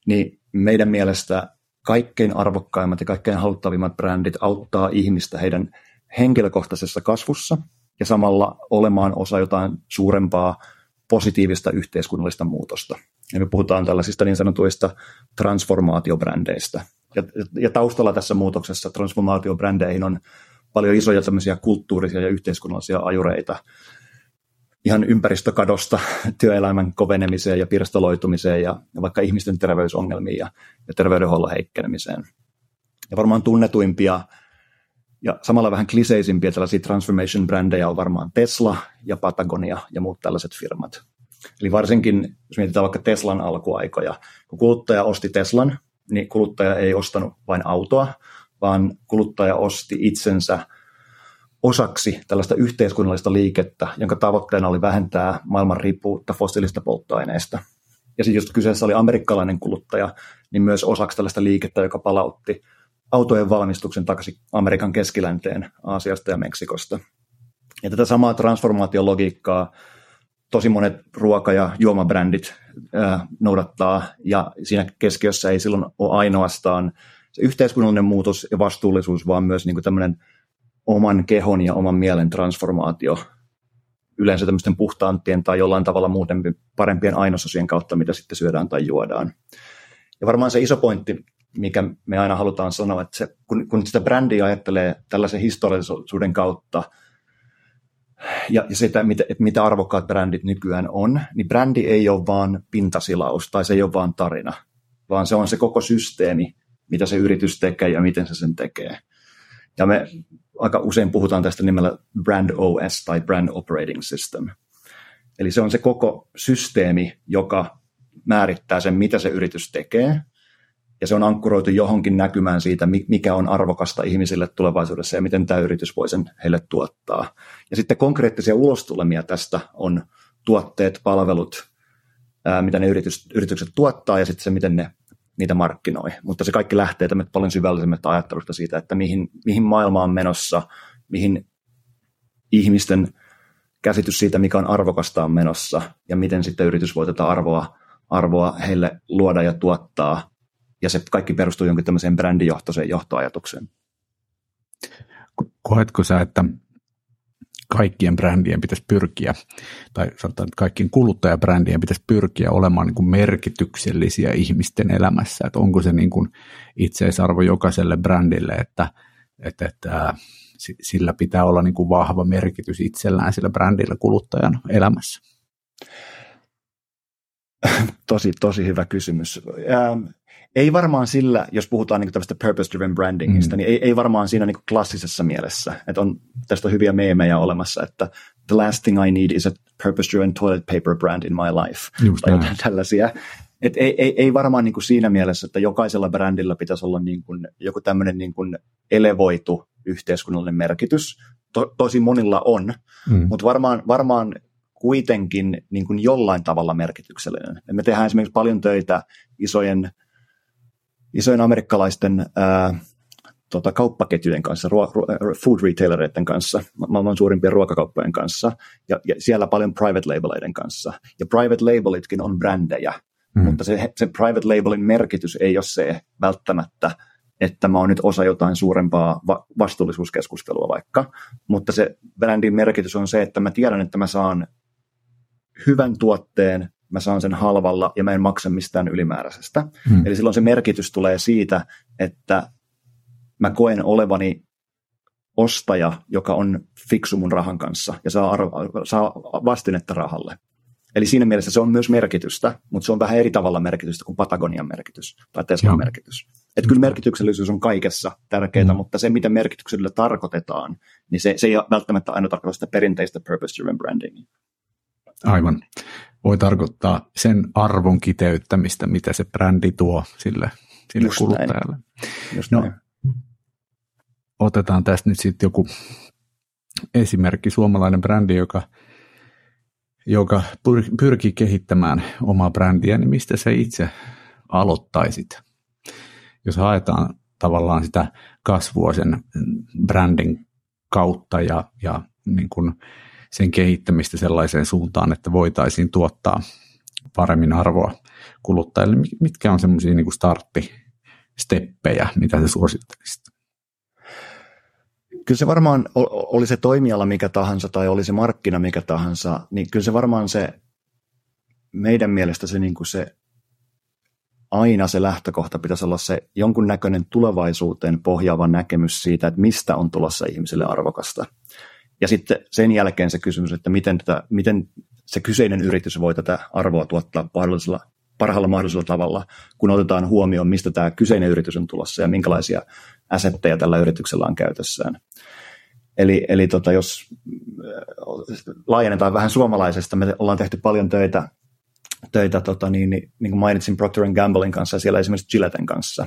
niin meidän mielestä kaikkein arvokkaimmat ja kaikkein haluttavimmat brändit auttaa ihmistä heidän henkilökohtaisessa kasvussa ja samalla olemaan osa jotain suurempaa positiivista yhteiskunnallista muutosta. Ja me puhutaan tällaisista niin sanotuista transformaatiobrändeistä. Ja, ja taustalla tässä muutoksessa transformaatiobrändeihin on paljon isoja tämmöisiä kulttuurisia ja yhteiskunnallisia ajureita, ihan ympäristökadosta työelämän kovenemiseen ja pirstaloitumiseen ja vaikka ihmisten terveysongelmiin ja, ja terveydenhuollon heikkenemiseen. Ja varmaan tunnetuimpia ja samalla vähän kliseisimpiä tällaisia transformation-brändejä on varmaan Tesla ja Patagonia ja muut tällaiset firmat. Eli varsinkin, jos mietitään vaikka Teslan alkuaikoja, kun kuluttaja osti Teslan, niin kuluttaja ei ostanut vain autoa, vaan kuluttaja osti itsensä – osaksi tällaista yhteiskunnallista liikettä, jonka tavoitteena oli vähentää maailman riippuvuutta fossiilista polttoaineista. Ja sitten just kyseessä oli amerikkalainen kuluttaja, niin myös osaksi tällaista liikettä, joka palautti autojen valmistuksen takaisin Amerikan keskilänteen Aasiasta ja Meksikosta. Ja tätä samaa transformaatiologiikkaa tosi monet ruoka- ja juomabrändit ää, noudattaa, ja siinä keskiössä ei silloin ole ainoastaan se yhteiskunnallinen muutos ja vastuullisuus, vaan myös niin kuin tämmöinen oman kehon ja oman mielen transformaatio yleensä tämmöisten puhtaampien tai jollain tavalla muuten parempien ainesosien kautta, mitä sitten syödään tai juodaan. Ja varmaan se iso pointti, mikä me aina halutaan sanoa, että se, kun, kun sitä brändiä ajattelee tällaisen historiallisuuden kautta ja, ja sitä, mitä, mitä arvokkaat brändit nykyään on, niin brändi ei ole vaan pintasilaus tai se ei ole vaan tarina, vaan se on se koko systeemi, mitä se yritys tekee ja miten se sen tekee. Ja me aika usein puhutaan tästä nimellä Brand OS tai Brand Operating System. Eli se on se koko systeemi, joka määrittää sen, mitä se yritys tekee, ja se on ankkuroitu johonkin näkymään siitä, mikä on arvokasta ihmisille tulevaisuudessa ja miten tämä yritys voi sen heille tuottaa. Ja sitten konkreettisia ulostulemia tästä on tuotteet, palvelut, ää, mitä ne yritys, yritykset tuottaa ja sitten se, miten ne niitä markkinoi. Mutta se kaikki lähtee tämmöistä paljon syvällisemmästä ajattelusta siitä, että mihin, mihin maailma on menossa, mihin ihmisten käsitys siitä, mikä on arvokasta on menossa ja miten sitten yritys voi tätä arvoa, arvoa heille luoda ja tuottaa. Ja se kaikki perustuu jonkin tämmöiseen brändijohtoiseen johtoajatukseen. Koetko sä, että kaikkien brändien pitäisi pyrkiä, tai sanotaan, että kaikkien kuluttajabrändien pitäisi pyrkiä olemaan niin kuin merkityksellisiä ihmisten elämässä, että onko se niin kuin itseisarvo jokaiselle brändille, että, että, että sillä pitää olla niin kuin vahva merkitys itsellään sillä brändillä kuluttajan elämässä? Tosi, tosi hyvä kysymys. Ähm, ei varmaan sillä, jos puhutaan niin tämmöistä purpose-driven brandingista, mm. niin ei, ei varmaan siinä niin klassisessa mielessä. Että on, tästä on hyviä meemejä olemassa, että the last thing I need is a purpose-driven toilet paper brand in my life. Just tai näin. tällaisia. Et ei, ei, ei varmaan niin siinä mielessä, että jokaisella brändillä pitäisi olla niin kuin joku tämmöinen niin kuin elevoitu yhteiskunnallinen merkitys. To, tosi monilla on, mm. mutta varmaan, varmaan kuitenkin niin kuin jollain tavalla merkityksellinen. me tehdään esimerkiksi paljon töitä isojen – isojen amerikkalaisten ää, tota, kauppaketjujen kanssa, ruo, ruo, food retailereiden kanssa, maailman suurimpien ruokakauppojen kanssa, ja, ja siellä paljon private labeleiden kanssa. Ja private labelitkin on brändejä, mm. mutta se, se private labelin merkitys ei ole se välttämättä, että mä oon nyt osa jotain suurempaa va- vastuullisuuskeskustelua vaikka, mutta se brändin merkitys on se, että mä tiedän, että mä saan hyvän tuotteen mä saan sen halvalla ja mä en maksa mistään ylimääräisestä. Hmm. Eli silloin se merkitys tulee siitä, että mä koen olevani ostaja, joka on fiksu mun rahan kanssa ja saa, arvo, saa vastinetta rahalle. Eli siinä mielessä se on myös merkitystä, mutta se on vähän eri tavalla merkitystä kuin Patagonian merkitys tai Teslan merkitys. Että kyllä merkityksellisyys on kaikessa tärkeää, mm. mutta se, mitä merkityksellä tarkoitetaan, niin se, se ei välttämättä aina tarkoita sitä perinteistä purpose-driven brandingia. Aivan. Voi tarkoittaa sen arvon kiteyttämistä, mitä se brändi tuo sille, sille Just kuluttajalle. Just no, näin. Otetaan tästä nyt sitten joku esimerkki, suomalainen brändi, joka, joka pyrkii kehittämään omaa brändiä, niin mistä se itse aloittaisit? Jos haetaan tavallaan sitä kasvua sen brändin kautta ja, ja niin kuin sen kehittämistä sellaiseen suuntaan, että voitaisiin tuottaa paremmin arvoa kuluttajille. Mitkä on semmoisia niin starttisteppejä, mitä se suosittelisit? Kyllä se varmaan, oli se toimiala mikä tahansa tai oli se markkina mikä tahansa, niin kyllä se varmaan se meidän mielestä se, niin kuin se aina se lähtökohta pitäisi olla se jonkunnäköinen tulevaisuuteen pohjaava näkemys siitä, että mistä on tulossa ihmisille arvokasta. Ja sitten sen jälkeen se kysymys, että miten, tätä, miten se kyseinen yritys voi tätä arvoa tuottaa parhaalla, parhaalla mahdollisella tavalla, kun otetaan huomioon, mistä tämä kyseinen yritys on tulossa ja minkälaisia asetteja tällä yrityksellä on käytössään. Eli, eli tota, jos äh, laajennetaan vähän suomalaisesta, me ollaan tehty paljon töitä, töitä tota, niin, niin, niin kuin mainitsin Procter Gamblein kanssa ja siellä esimerkiksi Gilletten kanssa,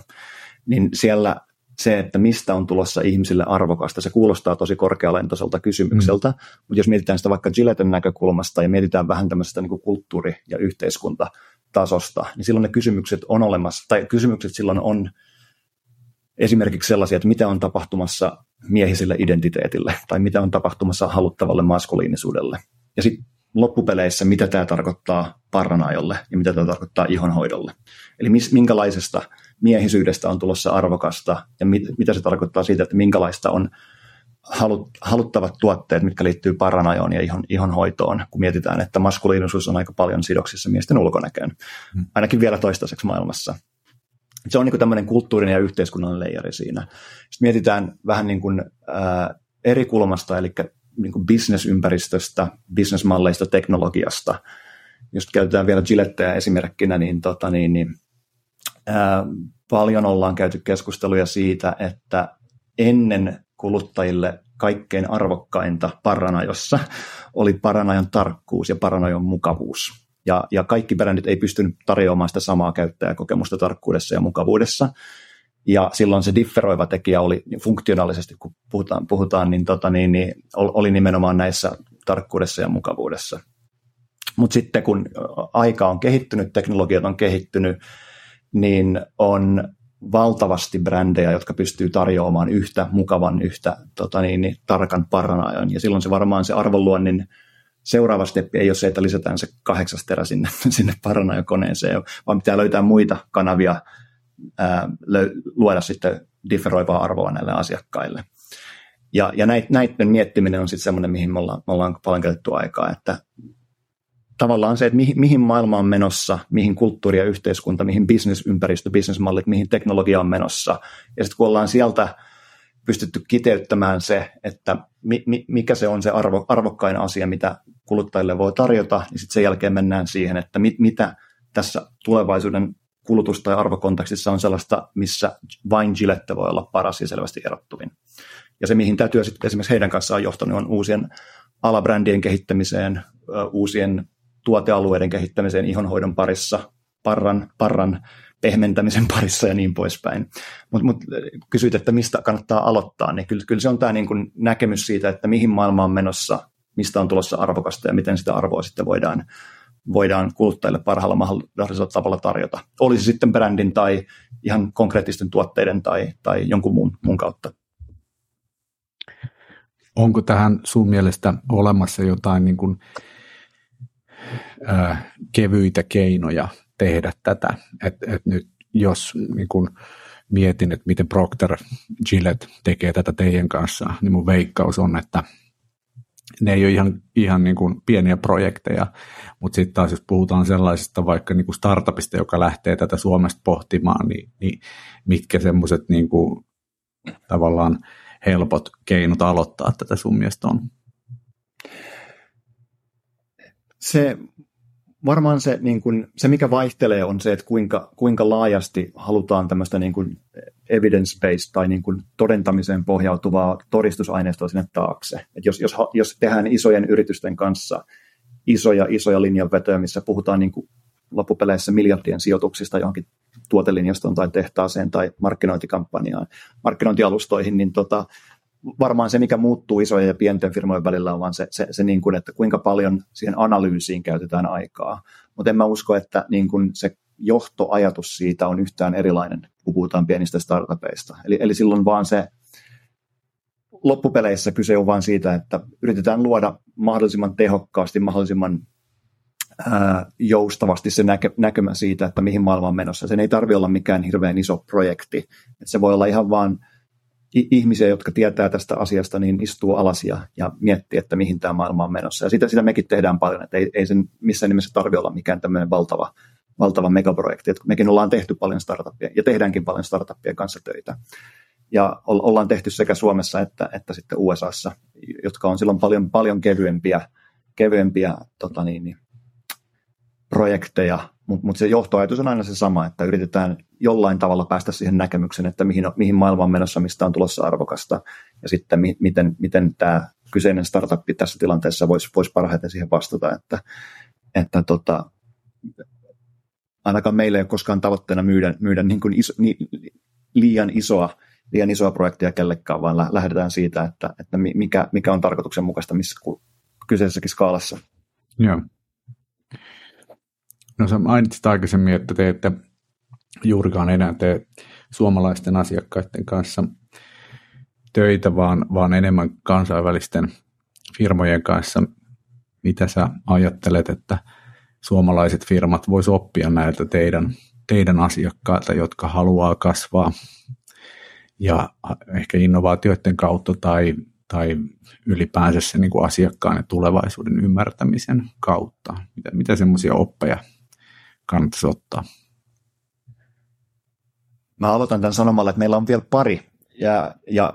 niin siellä se, että mistä on tulossa ihmisille arvokasta, se kuulostaa tosi korkealentoiselta kysymykseltä, mm. mutta jos mietitään sitä vaikka Gilletten näkökulmasta ja mietitään vähän tämmöisestä niin kulttuuri- ja yhteiskuntatasosta, niin silloin ne kysymykset on olemassa, tai kysymykset silloin on esimerkiksi sellaisia, että mitä on tapahtumassa miehiselle identiteetille, tai mitä on tapahtumassa haluttavalle maskuliinisuudelle. Ja sitten loppupeleissä, mitä tämä tarkoittaa paranajolle ja mitä tämä tarkoittaa ihonhoidolle. Eli minkälaisesta miehisyydestä on tulossa arvokasta ja mit, mitä se tarkoittaa siitä, että minkälaista on halut, haluttavat tuotteet, mitkä liittyy paranajoon ja ihon, ihonhoitoon, kun mietitään, että maskuliinisuus on aika paljon sidoksissa miesten ulkonäköön, hmm. ainakin vielä toistaiseksi maailmassa. Se on niin tämmöinen kulttuurinen ja yhteiskunnallinen leijari siinä. Sitten mietitään vähän niin kuin, ää, eri kulmasta, eli niin kuin bisnesympäristöstä, bisnesmalleista, teknologiasta. Jos käytetään vielä Gilletteä esimerkkinä, niin, tota, niin, niin paljon ollaan käyty keskusteluja siitä, että ennen kuluttajille kaikkein arvokkainta Paranajossa oli Paranajon tarkkuus ja Paranajon mukavuus. Ja, ja kaikki brändit ei pystynyt tarjoamaan sitä samaa käyttäjäkokemusta tarkkuudessa ja mukavuudessa. Ja silloin se differoiva tekijä oli funktionaalisesti, kun puhutaan, puhutaan niin, tota, niin, niin oli nimenomaan näissä tarkkuudessa ja mukavuudessa. Mutta sitten kun aika on kehittynyt, teknologiat on kehittynyt, niin on valtavasti brändejä, jotka pystyy tarjoamaan yhtä mukavan, yhtä tota niin, niin, tarkan paranajan. Ja silloin se varmaan se arvonluonnin seuraava steppi ei ole se, että lisätään se kahdeksas terä sinne, sinne paranajakoneeseen, vaan pitää löytää muita kanavia ää, luoda sitten differoivaa arvoa näille asiakkaille. Ja, ja näiden miettiminen on sitten semmoinen, mihin me ollaan, me ollaan paljon käytetty aikaa, että tavallaan se, että mihin, mihin maailma on menossa, mihin kulttuuri ja yhteiskunta, mihin bisnesympäristö, bisnesmallit, mihin teknologia on menossa. Ja sitten kun ollaan sieltä pystytty kiteyttämään se, että mi, mi, mikä se on se arvo, arvokkain asia, mitä kuluttajille voi tarjota, niin sitten sen jälkeen mennään siihen, että mit, mitä tässä tulevaisuuden kulutus- tai arvokontekstissa on sellaista, missä vain Gillette voi olla paras ja selvästi erottuvin. Ja se, mihin tämä työ sitten esimerkiksi heidän kanssaan on johtanut, on uusien alabrändien kehittämiseen, uusien tuotealueiden kehittämiseen ihonhoidon parissa, parran, parran pehmentämisen parissa ja niin poispäin. Mutta mut, kysyit, että mistä kannattaa aloittaa, niin kyllä, kyllä se on tämä niin kuin näkemys siitä, että mihin maailma on menossa, mistä on tulossa arvokasta ja miten sitä arvoa sitten voidaan, voidaan kuluttajille parhaalla mahdollisella tavalla tarjota. Olisi sitten brändin tai ihan konkreettisten tuotteiden tai, tai jonkun muun, muun kautta. Onko tähän sun mielestä olemassa jotain niin kuin kevyitä keinoja tehdä tätä. Et, et nyt jos niin kun mietin, että miten Procter Gillette tekee tätä teidän kanssa, niin mun veikkaus on, että ne ei ole ihan, ihan niin kuin pieniä projekteja, mutta sitten taas jos puhutaan sellaisesta vaikka niin kuin startupista, joka lähtee tätä Suomesta pohtimaan, niin, niin mitkä semmoiset niin kuin, tavallaan helpot keinot aloittaa tätä sun mielestä on? Se varmaan se, niin kuin, se, mikä vaihtelee, on se, että kuinka, kuinka laajasti halutaan tämmöistä niin kuin evidence-based tai niin kuin todentamiseen pohjautuvaa todistusaineistoa sinne taakse. Et jos, jos, jos tehdään isojen yritysten kanssa isoja, isoja linjanvetoja, missä puhutaan niin kuin loppupeleissä miljardien sijoituksista johonkin tuotelinjastoon tai tehtaaseen tai markkinointikampanjaan, markkinointialustoihin, niin tota, varmaan se, mikä muuttuu isojen ja pienten firmojen välillä, on vaan se, se, se niin kuin, että kuinka paljon siihen analyysiin käytetään aikaa. Mutta en mä usko, että niin kuin se johtoajatus siitä on yhtään erilainen, kun puhutaan pienistä startupeista. Eli, eli silloin vaan se loppupeleissä kyse on vain siitä, että yritetään luoda mahdollisimman tehokkaasti, mahdollisimman ää, joustavasti se näkö, näkymä siitä, että mihin maailma on menossa. Sen ei tarvitse olla mikään hirveän iso projekti. Et se voi olla ihan vaan ihmisiä, jotka tietää tästä asiasta, niin istuu alas ja, ja miettii, että mihin tämä maailma on menossa. Ja sitä, sitä mekin tehdään paljon, että ei, ei sen missään nimessä tarvitse olla mikään tämmöinen valtava, valtava megaprojekti. Että mekin ollaan tehty paljon startuppia ja tehdäänkin paljon startuppien kanssa töitä. Ja ollaan tehty sekä Suomessa että, että sitten USAssa, jotka on silloin paljon, paljon kevyempiä, kevyempiä tota niin, niin, projekteja, mutta mut se johtoajatus on aina se sama, että yritetään jollain tavalla päästä siihen näkemykseen, että mihin, mihin maailma on menossa, mistä on tulossa arvokasta, ja sitten mi, miten, miten tämä kyseinen startup tässä tilanteessa voisi vois parhaiten siihen vastata, että, että tota, ainakaan meillä ei ole koskaan tavoitteena myydä, myydä niin kuin iso, ni, liian isoa liian isoa projektia kellekään, vaan lähdetään siitä, että, että mikä, mikä on tarkoituksenmukaista missä kyseisessäkin skaalassa. Joo. No sä mainitsit aikaisemmin, että te ette juurikaan enää tee suomalaisten asiakkaiden kanssa töitä, vaan, vaan enemmän kansainvälisten firmojen kanssa. Mitä sä ajattelet, että suomalaiset firmat vois oppia näiltä teidän, teidän asiakkailta, jotka haluaa kasvaa ja ehkä innovaatioiden kautta tai, tai ylipäänsä se niin kuin asiakkaan ja tulevaisuuden ymmärtämisen kautta? Mitä, mitä semmoisia oppeja kannattaisi ottaa? Mä aloitan tämän sanomalla, että meillä on vielä pari ja, ja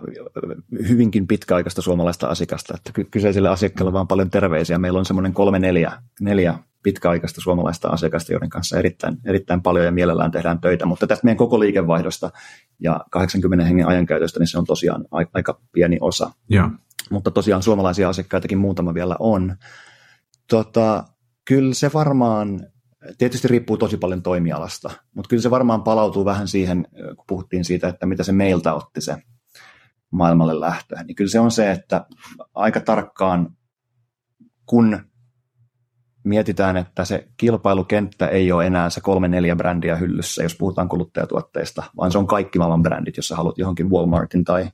hyvinkin pitkäaikaista suomalaista asiakasta. Että kyseisille asiakkaille vaan paljon terveisiä. Meillä on semmoinen kolme neljä, neljä pitkäaikaista suomalaista asiakasta, joiden kanssa erittäin, erittäin paljon ja mielellään tehdään töitä. Mutta tästä meidän koko liikevaihdosta ja 80 hengen ajankäytöstä, niin se on tosiaan aika pieni osa. Ja. mutta tosiaan suomalaisia asiakkaitakin muutama vielä on. Tota, kyllä se varmaan, tietysti riippuu tosi paljon toimialasta, mutta kyllä se varmaan palautuu vähän siihen, kun puhuttiin siitä, että mitä se meiltä otti se maailmalle lähtö. Niin kyllä se on se, että aika tarkkaan, kun mietitään, että se kilpailukenttä ei ole enää se kolme neljä brändiä hyllyssä, jos puhutaan kuluttajatuotteista, vaan se on kaikki maailman brändit, jos sä haluat johonkin Walmartin tai,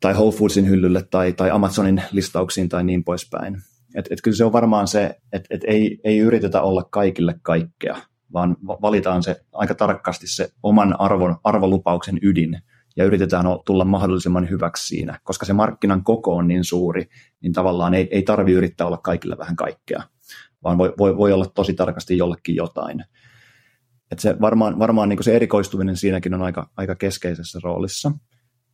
tai Whole Foodsin hyllylle tai, tai Amazonin listauksiin tai niin poispäin. Et, et kyllä se on varmaan se, että et ei, ei yritetä olla kaikille kaikkea, vaan valitaan se aika tarkasti se oman arvon, arvolupauksen ydin ja yritetään tulla mahdollisimman hyväksi siinä, koska se markkinan koko on niin suuri, niin tavallaan ei, ei tarvi yrittää olla kaikille vähän kaikkea vaan voi, voi, voi olla tosi tarkasti jollekin jotain. Et se varmaan, varmaan niin se erikoistuminen siinäkin on aika, aika keskeisessä roolissa.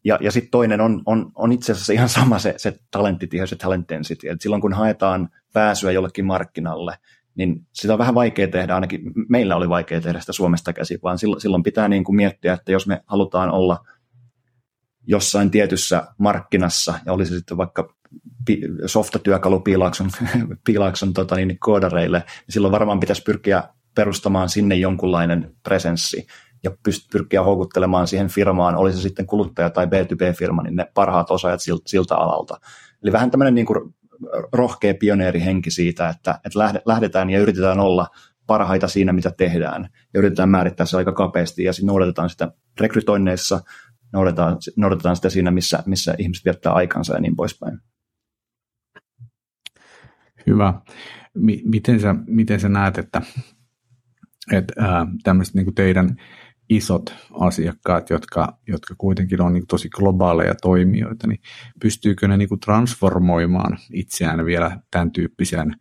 Ja, ja sitten toinen on, on, on itse asiassa ihan sama se, se talenttitihe, se talent density. Et silloin kun haetaan pääsyä jollekin markkinalle, niin sitä on vähän vaikea tehdä, ainakin meillä oli vaikea tehdä sitä Suomesta käsin, vaan silloin, silloin pitää niin kuin miettiä, että jos me halutaan olla jossain tietyssä markkinassa, ja olisi sitten vaikka softatyökalu piilaakson, piilaakson tota, niin, koodareille, niin silloin varmaan pitäisi pyrkiä perustamaan sinne jonkunlainen presenssi ja pyst- pyrkiä houkuttelemaan siihen firmaan, oli se sitten kuluttaja tai B2B-firma, niin ne parhaat osaajat siltä, siltä alalta. Eli vähän tämmöinen niin kuin rohkea pioneerihenki siitä, että, että lähdetään ja yritetään olla parhaita siinä, mitä tehdään, ja yritetään määrittää se aika kapeasti, ja sitten noudatetaan sitä rekrytoinneissa, noudatetaan, noudatetaan sitä siinä, missä, missä ihmiset viettää aikansa ja niin poispäin. Hyvä. Miten, sä, miten sä näet, että, että ää, tämmöiset niin teidän isot asiakkaat, jotka, jotka kuitenkin on niin tosi globaaleja toimijoita, niin pystyykö ne niin kuin transformoimaan itseään vielä tämän tyyppiseen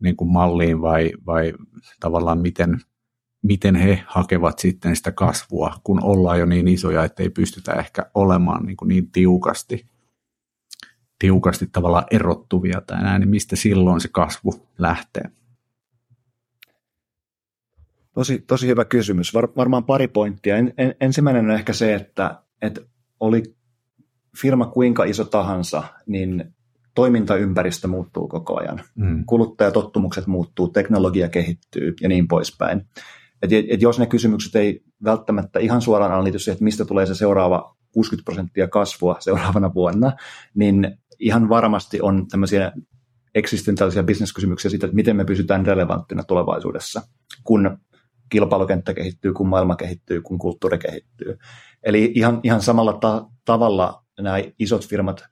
niin kuin malliin vai, vai tavallaan miten, miten he hakevat sitten sitä kasvua, kun ollaan jo niin isoja, että ei pystytä ehkä olemaan niin, kuin niin tiukasti tiukasti tavallaan erottuvia tai näin, niin mistä silloin se kasvu lähtee? Tosi, tosi hyvä kysymys. Var, varmaan pari pointtia. En, en, ensimmäinen on ehkä se, että, että oli firma kuinka iso tahansa, niin toimintaympäristö muuttuu koko ajan. Mm. Kuluttajatottumukset muuttuu, teknologia kehittyy ja niin poispäin. Et, et jos ne kysymykset ei välttämättä ihan suoraan liity siihen, että mistä tulee se seuraava 60 prosenttia kasvua seuraavana vuonna, niin ihan varmasti on tämmöisiä eksistentiaalisia bisneskysymyksiä siitä, että miten me pysytään relevanttina tulevaisuudessa, kun kilpailukenttä kehittyy, kun maailma kehittyy, kun kulttuuri kehittyy. Eli ihan, ihan samalla ta- tavalla nämä isot firmat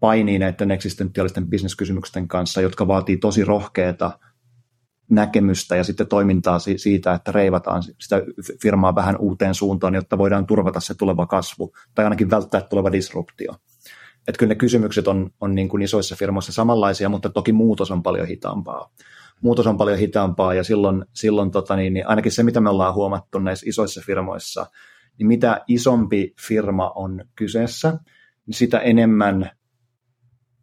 painii näiden eksistentiaalisten bisneskysymysten kanssa, jotka vaatii tosi rohkeata näkemystä ja sitten toimintaa siitä, että reivataan sitä firmaa vähän uuteen suuntaan, jotta voidaan turvata se tuleva kasvu tai ainakin välttää tuleva disruptio että kyllä ne kysymykset on, on niin kuin isoissa firmoissa samanlaisia, mutta toki muutos on paljon hitaampaa. Muutos on paljon hitaampaa ja silloin, silloin tota niin, niin ainakin se, mitä me ollaan huomattu näissä isoissa firmoissa, niin mitä isompi firma on kyseessä, niin sitä enemmän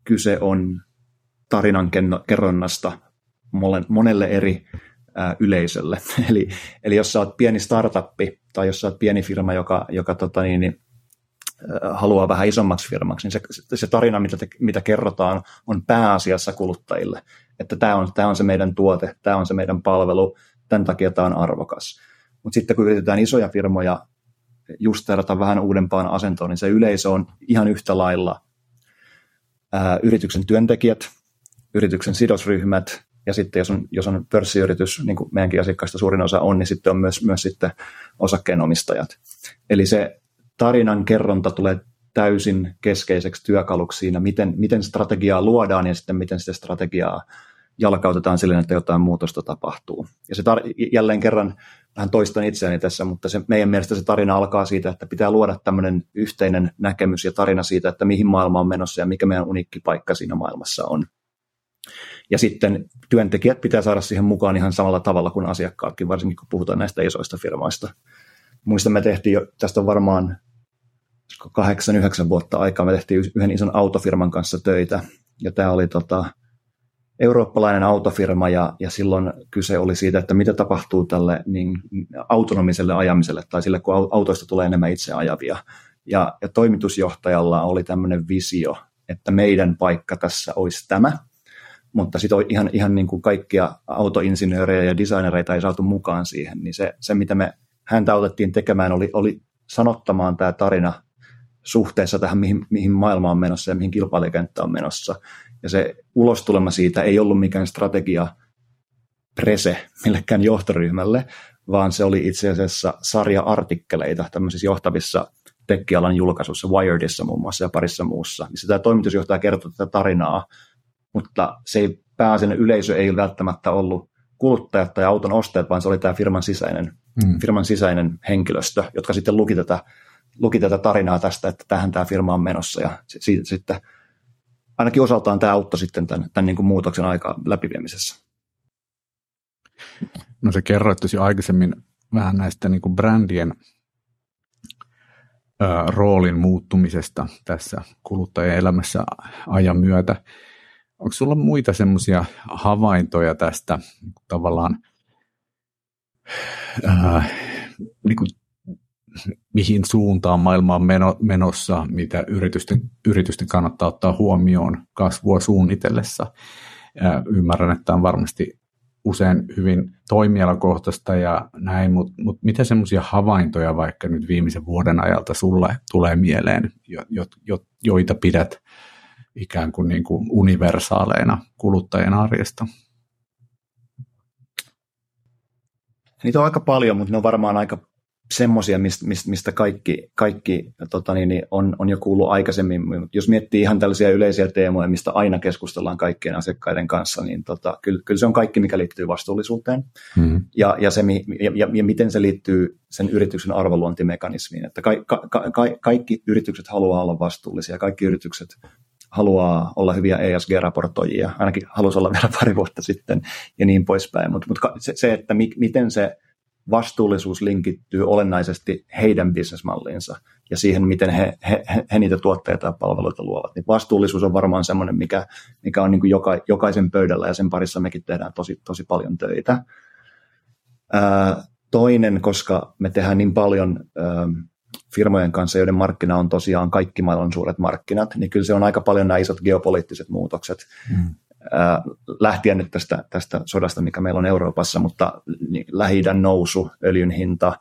kyse on tarinan kerronnasta monelle eri yleisölle. eli, eli jos sä oot pieni startuppi tai jos sä oot pieni firma, joka, joka tota niin, niin haluaa vähän isommaksi firmaksi, niin se, se tarina, mitä, te, mitä kerrotaan, on pääasiassa kuluttajille. Että tämä on, tämä on se meidän tuote, tämä on se meidän palvelu, tämän takia tämä on arvokas. Mutta sitten kun yritetään isoja firmoja justeerata vähän uudempaan asentoon, niin se yleisö on ihan yhtä lailla ää, yrityksen työntekijät, yrityksen sidosryhmät, ja sitten jos on, jos on pörssiyritys, niin kuin meidänkin asiakkaista suurin osa on, niin sitten on myös, myös sitten osakkeenomistajat. Eli se tarinan kerronta tulee täysin keskeiseksi työkaluksi siinä, miten, miten strategiaa luodaan ja sitten miten sitä strategiaa jalkautetaan sille, että jotain muutosta tapahtuu. Ja se tar- jälleen kerran vähän toistan itseäni tässä, mutta se, meidän mielestä se tarina alkaa siitä, että pitää luoda tämmöinen yhteinen näkemys ja tarina siitä, että mihin maailma on menossa ja mikä meidän uniikki paikka siinä maailmassa on. Ja sitten työntekijät pitää saada siihen mukaan ihan samalla tavalla kuin asiakkaatkin, varsinkin kun puhutaan näistä isoista firmoista. Muistan, me tehtiin jo, tästä on varmaan kahdeksan, yhdeksän vuotta aikaa, me tehtiin yhden ison autofirman kanssa töitä, ja tämä oli tota, eurooppalainen autofirma, ja, ja silloin kyse oli siitä, että mitä tapahtuu tälle niin, autonomiselle ajamiselle, tai sille, kun autoista tulee enemmän itse ajavia. Ja, ja toimitusjohtajalla oli tämmöinen visio, että meidän paikka tässä olisi tämä, mutta sitten ihan, ihan niin kuin kaikkia autoinsinöörejä ja designereita ei saatu mukaan siihen, niin se, se mitä me häntä otettiin tekemään, oli, oli sanottamaan tämä tarina suhteessa tähän, mihin, mihin maailma on menossa ja mihin kilpailijakenttä on menossa. Ja se ulostulema siitä ei ollut mikään strategia prese millekään johtoryhmälle, vaan se oli itse asiassa sarja artikkeleita tämmöisissä johtavissa tekkialan julkaisuissa, Wiredissa muun muassa ja parissa muussa, missä tämä toimitusjohtaja kertoi tätä tarinaa, mutta se ei, pääasiallinen yleisö ei välttämättä ollut kuluttajat tai auton ostajat, vaan se oli tämä firman sisäinen, mm. firman sisäinen henkilöstö, jotka sitten luki tätä, luki tätä tarinaa tästä, että tähän tämä firma on menossa ja siitä sitten ainakin osaltaan tämä auttoi sitten tämän, tämän niin kuin muutoksen aika läpiviemisessä. No se kerroit tosi aikaisemmin vähän näistä niin kuin brändien ö, roolin muuttumisesta tässä kuluttajien elämässä ajan myötä. Onko sulla muita semmoisia havaintoja tästä tavallaan, ää, niin kuin, mihin suuntaan maailma on meno, menossa, mitä yritysten, yritysten kannattaa ottaa huomioon kasvua suunnitellessa? Ymmärrän, että on varmasti usein hyvin toimialakohtaista ja näin, mutta mut mitä semmoisia havaintoja vaikka nyt viimeisen vuoden ajalta sulle tulee mieleen, jo, jo, joita pidät ikään kuin, niin kuin universaaleina kuluttajien arjesta? Niitä on aika paljon, mutta ne on varmaan aika semmoisia, mistä, mistä kaikki, kaikki tota niin, niin on, on jo kuullut aikaisemmin. Jos miettii ihan tällaisia yleisiä teemoja, mistä aina keskustellaan kaikkien asiakkaiden kanssa, niin tota, kyllä, kyllä se on kaikki, mikä liittyy vastuullisuuteen mm-hmm. ja, ja, se, ja, ja, ja miten se liittyy sen yrityksen arvoluontimekanismiin. Että ka, ka, ka, kaikki yritykset haluaa olla vastuullisia, kaikki yritykset haluaa olla hyviä ESG-raportoijia, ainakin halusi olla vielä pari vuotta sitten ja niin poispäin. Mutta mut se, se, että mi, miten se vastuullisuus linkittyy olennaisesti heidän bisnesmalliinsa ja siihen, miten he, he, he niitä tuotteita ja palveluita luovat. Niin vastuullisuus on varmaan semmoinen, mikä, mikä on niin kuin joka, jokaisen pöydällä ja sen parissa mekin tehdään tosi, tosi paljon töitä. Ää, toinen, koska me tehdään niin paljon ää, firmojen kanssa, joiden markkina on tosiaan kaikki maailman suuret markkinat, niin kyllä se on aika paljon nämä isot geopoliittiset muutokset. Mm. Lähtien nyt tästä, tästä sodasta, mikä meillä on Euroopassa, mutta niin, lähi nousu, öljyn hinta,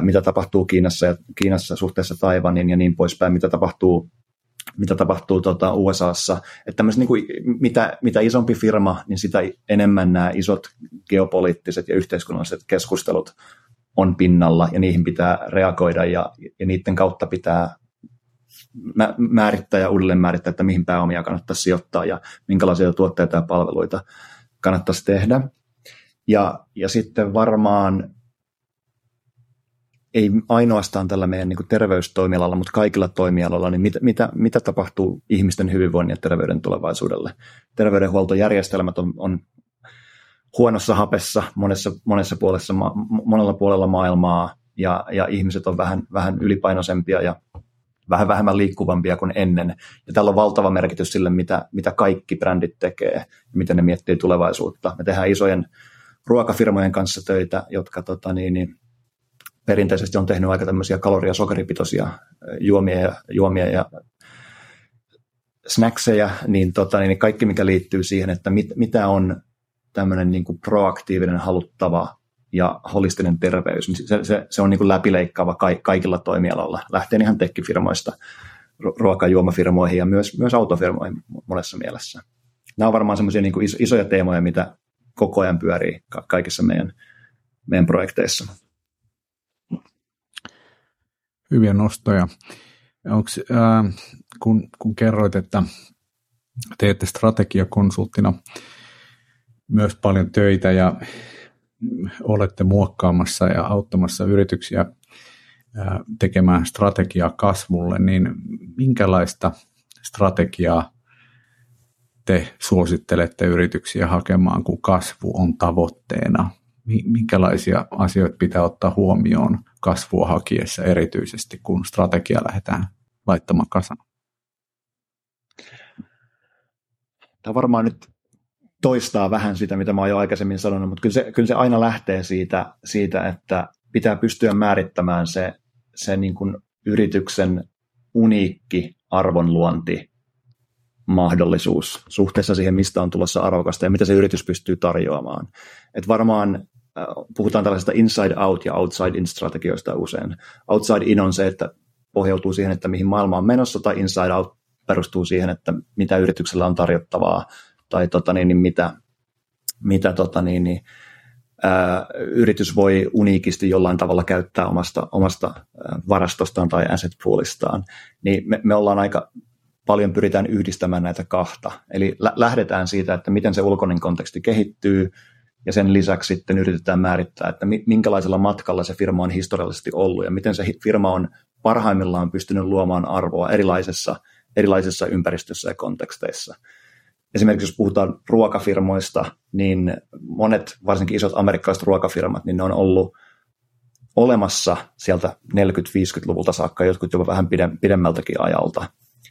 mitä tapahtuu Kiinassa ja Kiinassa suhteessa Taivanin ja niin poispäin, mitä tapahtuu mitä tapahtuu tota USAssa. Että niin kuin, mitä, mitä isompi firma, niin sitä enemmän nämä isot geopoliittiset ja yhteiskunnalliset keskustelut on pinnalla ja niihin pitää reagoida ja, ja niiden kautta pitää määrittää ja uudelleen määrittää, että mihin pääomia kannattaisi sijoittaa ja minkälaisia tuotteita ja palveluita kannattaisi tehdä. Ja, ja sitten varmaan ei ainoastaan tällä meidän niin terveystoimialalla, mutta kaikilla toimialoilla, niin mitä, mitä, mitä tapahtuu ihmisten hyvinvoinnin ja terveyden tulevaisuudelle? Terveydenhuoltojärjestelmät on, on huonossa hapessa monessa, monessa puolessa, monella puolella maailmaa ja, ja ihmiset on vähän, vähän ylipainoisempia ja vähän vähemmän liikkuvampia kuin ennen. Ja tällä on valtava merkitys sille, mitä, mitä kaikki brändit tekee ja miten ne miettii tulevaisuutta. Me tehdään isojen ruokafirmojen kanssa töitä, jotka tota, niin, niin, perinteisesti on tehnyt aika tämmöisiä kaloria- ja sokeripitoisia juomia ja, juomia ja snackseja, niin, tota, niin kaikki mikä liittyy siihen, että mit, mitä on tämmöinen niin kuin proaktiivinen, haluttava ja holistinen terveys, niin se, se, se on niin kuin läpileikkaava ka, kaikilla toimialoilla, lähtien ihan tekkifirmoista ruokajuomafirmoihin ja myös, myös autofirmoihin monessa mielessä. Nämä on varmaan semmoisia niin isoja teemoja, mitä koko ajan pyörii kaikissa meidän, meidän projekteissa. Hyviä nostoja. Onks, äh, kun, kun kerroit, että teette strategiakonsulttina myös paljon töitä ja olette muokkaamassa ja auttamassa yrityksiä tekemään strategiaa kasvulle, niin minkälaista strategiaa te suosittelette yrityksiä hakemaan, kun kasvu on tavoitteena? Minkälaisia asioita pitää ottaa huomioon kasvua hakiessa erityisesti, kun strategia lähdetään laittamaan kasaan? Tämä on varmaan nyt toistaa vähän sitä, mitä mä oon jo aikaisemmin sanonut, mutta kyllä se, kyllä se aina lähtee siitä, siitä, että pitää pystyä määrittämään se, se niin kuin yrityksen uniikki arvonluonti mahdollisuus suhteessa siihen, mistä on tulossa arvokasta ja mitä se yritys pystyy tarjoamaan. Et varmaan puhutaan tällaisesta inside out ja outside in strategioista usein. Outside in on se, että pohjautuu siihen, että mihin maailma on menossa, tai inside out perustuu siihen, että mitä yrityksellä on tarjottavaa, tai tota niin, niin mitä, mitä tota niin, niin, ää, yritys voi uniikisti jollain tavalla käyttää omasta, omasta varastostaan tai asset poolistaan. Niin me, me ollaan aika paljon pyritään yhdistämään näitä kahta. Eli lä- lähdetään siitä, että miten se ulkoinen konteksti kehittyy, ja sen lisäksi sitten yritetään määrittää, että minkälaisella matkalla se firma on historiallisesti ollut ja miten se firma on parhaimmillaan pystynyt luomaan arvoa erilaisissa, erilaisissa ympäristöissä ja konteksteissa. Esimerkiksi jos puhutaan ruokafirmoista, niin monet, varsinkin isot amerikkalaiset ruokafirmat, niin ne on ollut olemassa sieltä 40-50-luvulta saakka, jotkut jopa vähän pidemmältäkin ajalta.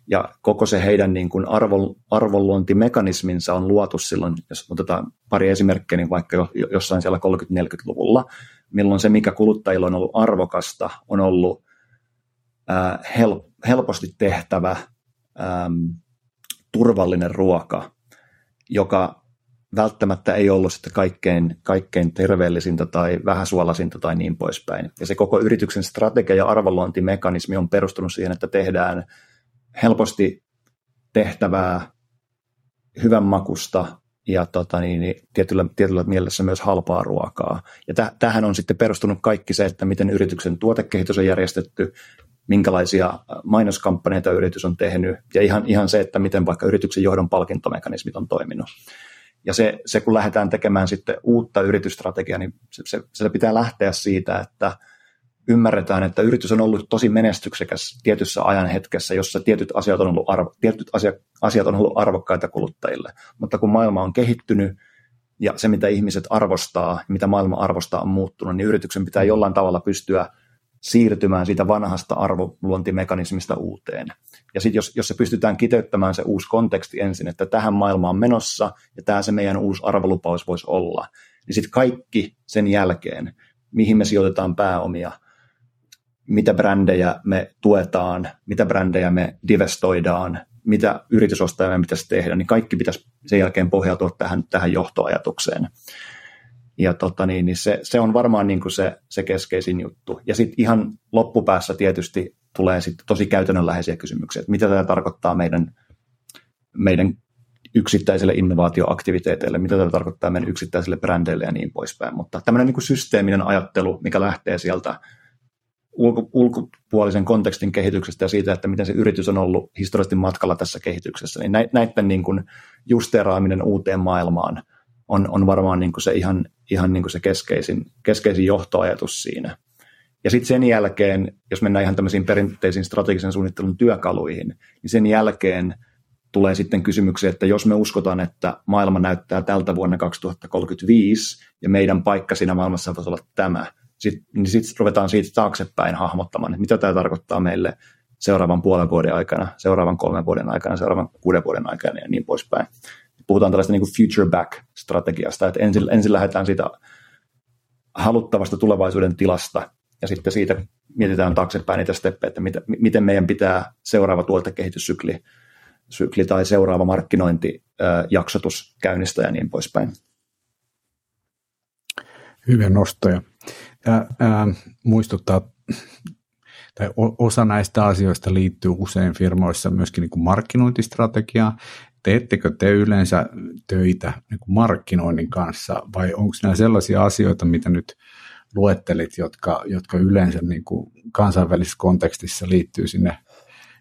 Ja koko se heidän niin kuin arvo, arvonluontimekanisminsa on luotu silloin, jos otetaan pari esimerkkiä, niin vaikka jo, jossain siellä 30-40-luvulla, milloin se, mikä kuluttajilla on ollut arvokasta, on ollut ää, hel, helposti tehtävä ää, turvallinen ruoka, joka välttämättä ei ollut sitten kaikkein, kaikkein terveellisintä tai vähäsuolaisinta tai niin poispäin. Ja se koko yrityksen strategia ja arvonluontimekanismi on perustunut siihen, että tehdään helposti tehtävää, hyvän makusta ja tota niin, niin tietyllä, tietyllä mielessä myös halpaa ruokaa. Ja täh, tähän on sitten perustunut kaikki se, että miten yrityksen tuotekehitys on järjestetty, minkälaisia mainoskampanjoita yritys on tehnyt ja ihan, ihan se, että miten vaikka yrityksen johdon palkintomekanismit on toiminut. Ja se, se kun lähdetään tekemään sitten uutta yritysstrategiaa, niin se, se, se pitää lähteä siitä, että – ymmärretään, että yritys on ollut tosi menestyksekäs tietyssä ajan hetkessä, jossa tietyt asiat on ollut, arvo, tietyt asiat, asiat on ollut arvokkaita kuluttajille. Mutta kun maailma on kehittynyt ja se, mitä ihmiset arvostaa, mitä maailma arvostaa on muuttunut, niin yrityksen pitää jollain tavalla pystyä siirtymään siitä vanhasta arvoluontimekanismista uuteen. Ja sitten jos, jos se pystytään kiteyttämään se uusi konteksti ensin, että tähän maailmaan menossa ja tämä se meidän uusi arvolupaus voisi olla, niin sitten kaikki sen jälkeen, mihin me sijoitetaan pääomia – mitä brändejä me tuetaan, mitä brändejä me divestoidaan, mitä yritysostajamme pitäisi tehdä, niin kaikki pitäisi sen jälkeen pohjautua tähän, tähän johtoajatukseen. Ja tota niin, niin se, se, on varmaan niin kuin se, se keskeisin juttu. Ja sitten ihan loppupäässä tietysti tulee sitten tosi käytännönläheisiä kysymyksiä, että mitä tämä tarkoittaa meidän, meidän yksittäisille innovaatioaktiviteeteille, mitä tämä tarkoittaa meidän yksittäisille brändeille ja niin poispäin. Mutta tämmöinen niin systeeminen ajattelu, mikä lähtee sieltä ulko, ulkopuolisen kontekstin kehityksestä ja siitä, että miten se yritys on ollut historiallisesti matkalla tässä kehityksessä, niin näiden niin kuin justeraaminen uuteen maailmaan on, on varmaan niin kuin se ihan, ihan niin kuin se keskeisin, keskeisin johtoajatus siinä. Ja sitten sen jälkeen, jos mennään ihan tämmöisiin perinteisiin strategisen suunnittelun työkaluihin, niin sen jälkeen tulee sitten kysymyksiä, että jos me uskotaan, että maailma näyttää tältä vuonna 2035 ja meidän paikka siinä maailmassa voisi olla tämä, sit, niin sitten ruvetaan siitä taaksepäin hahmottamaan, että mitä tämä tarkoittaa meille seuraavan puolen vuoden aikana, seuraavan kolmen vuoden aikana, seuraavan kuuden vuoden aikana ja niin poispäin. Puhutaan tällaista niin kuin future back-strategiasta, että ensin, ensin lähdetään siitä haluttavasta tulevaisuuden tilasta ja sitten siitä mietitään taaksepäin niitä steppejä, että mitä, miten meidän pitää seuraava tuotekehityssykli sykli tai seuraava markkinointijaksotus käynnistää ja niin poispäin. Hyviä nostoja ää, ää, muistuttaa, tai osa näistä asioista liittyy usein firmoissa myöskin niin kuin markkinointistrategiaan. Teettekö te yleensä töitä niin kuin markkinoinnin kanssa vai onko nämä sellaisia asioita, mitä nyt luettelit, jotka, jotka yleensä niin kuin kansainvälisessä kontekstissa liittyy sinne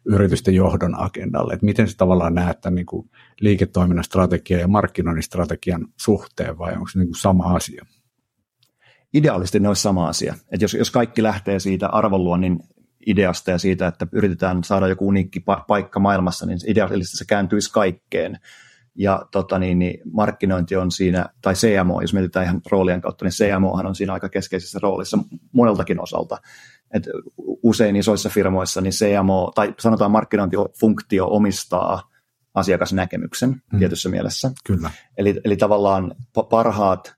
yritysten johdon agendalle, että miten se tavallaan näet tämän niin kuin liiketoiminnan strategian ja markkinoinnin strategian suhteen vai onko se niin kuin sama asia? ideaalisesti ne olisi sama asia. Että jos, jos kaikki lähtee siitä arvonluonnin ideasta ja siitä, että yritetään saada joku uniikki pa- paikka maailmassa, niin ideaalisesti se kääntyisi kaikkeen. Ja tota niin, niin markkinointi on siinä, tai CMO, jos mietitään ihan roolien kautta, niin CMOhan on siinä aika keskeisessä roolissa moneltakin osalta. Et usein isoissa firmoissa niin CMO, tai sanotaan markkinointifunktio omistaa asiakasnäkemyksen mm. tietyssä mielessä. Kyllä. Eli, eli tavallaan parhaat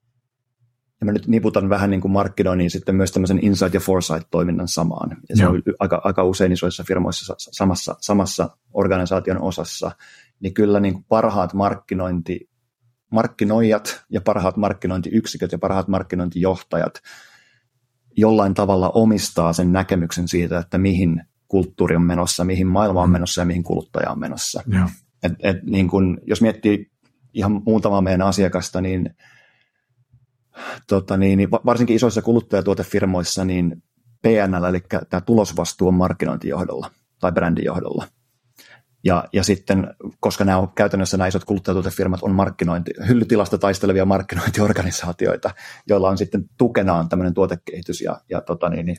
ja mä nyt niputan vähän niin kuin markkinoinnin sitten myös tämmöisen insight- ja foresight-toiminnan samaan. Ja se Joo. on aika, aika usein isoissa firmoissa samassa, samassa organisaation osassa. niin kyllä niin kuin parhaat markkinointi, markkinoijat ja parhaat markkinointiyksiköt ja parhaat markkinointijohtajat jollain tavalla omistaa sen näkemyksen siitä, että mihin kulttuuri on menossa, mihin maailma on mm. menossa ja mihin kuluttaja on menossa. Yeah. Et, et niin kun, jos miettii ihan muutamaa meidän asiakasta, niin, tota niin, niin varsinkin isoissa kuluttajatuotefirmoissa, niin PNL, eli tämä tulosvastuu on markkinointijohdolla tai brändijohdolla. Ja, ja sitten, koska nämä on käytännössä nämä isot kuluttajatuotefirmat on markkinointi, hyllytilasta taistelevia markkinointiorganisaatioita, joilla on sitten tukenaan tämmöinen tuotekehitys ja, ja tota niin, niin,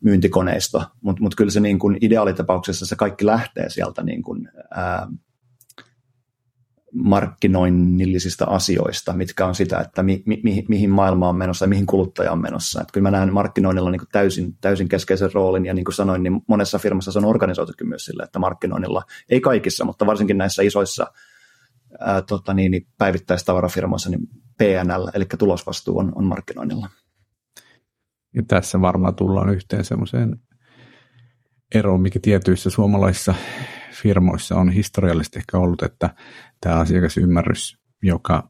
myyntikoneisto, mutta mut kyllä se niin kuin ideaalitapauksessa se kaikki lähtee sieltä niin kuin, ää, markkinoinnillisista asioista, mitkä on sitä, että mi, mi, mihin maailma on menossa ja mihin kuluttaja on menossa. Että kyllä mä näen markkinoinnilla niin täysin, täysin keskeisen roolin ja niin kuin sanoin, niin monessa firmassa se on organisoitukin myös sille, että markkinoinnilla, ei kaikissa, mutta varsinkin näissä isoissa ää, tota niin, niin päivittäistavarafirmoissa, niin PNL, eli tulosvastuu on, on markkinoinnilla. Ja tässä varmaan tullaan yhteen semmoiseen eroon, mikä tietyissä suomalaisissa firmoissa on historiallisesti ehkä ollut, että tämä asiakasymmärrys, joka,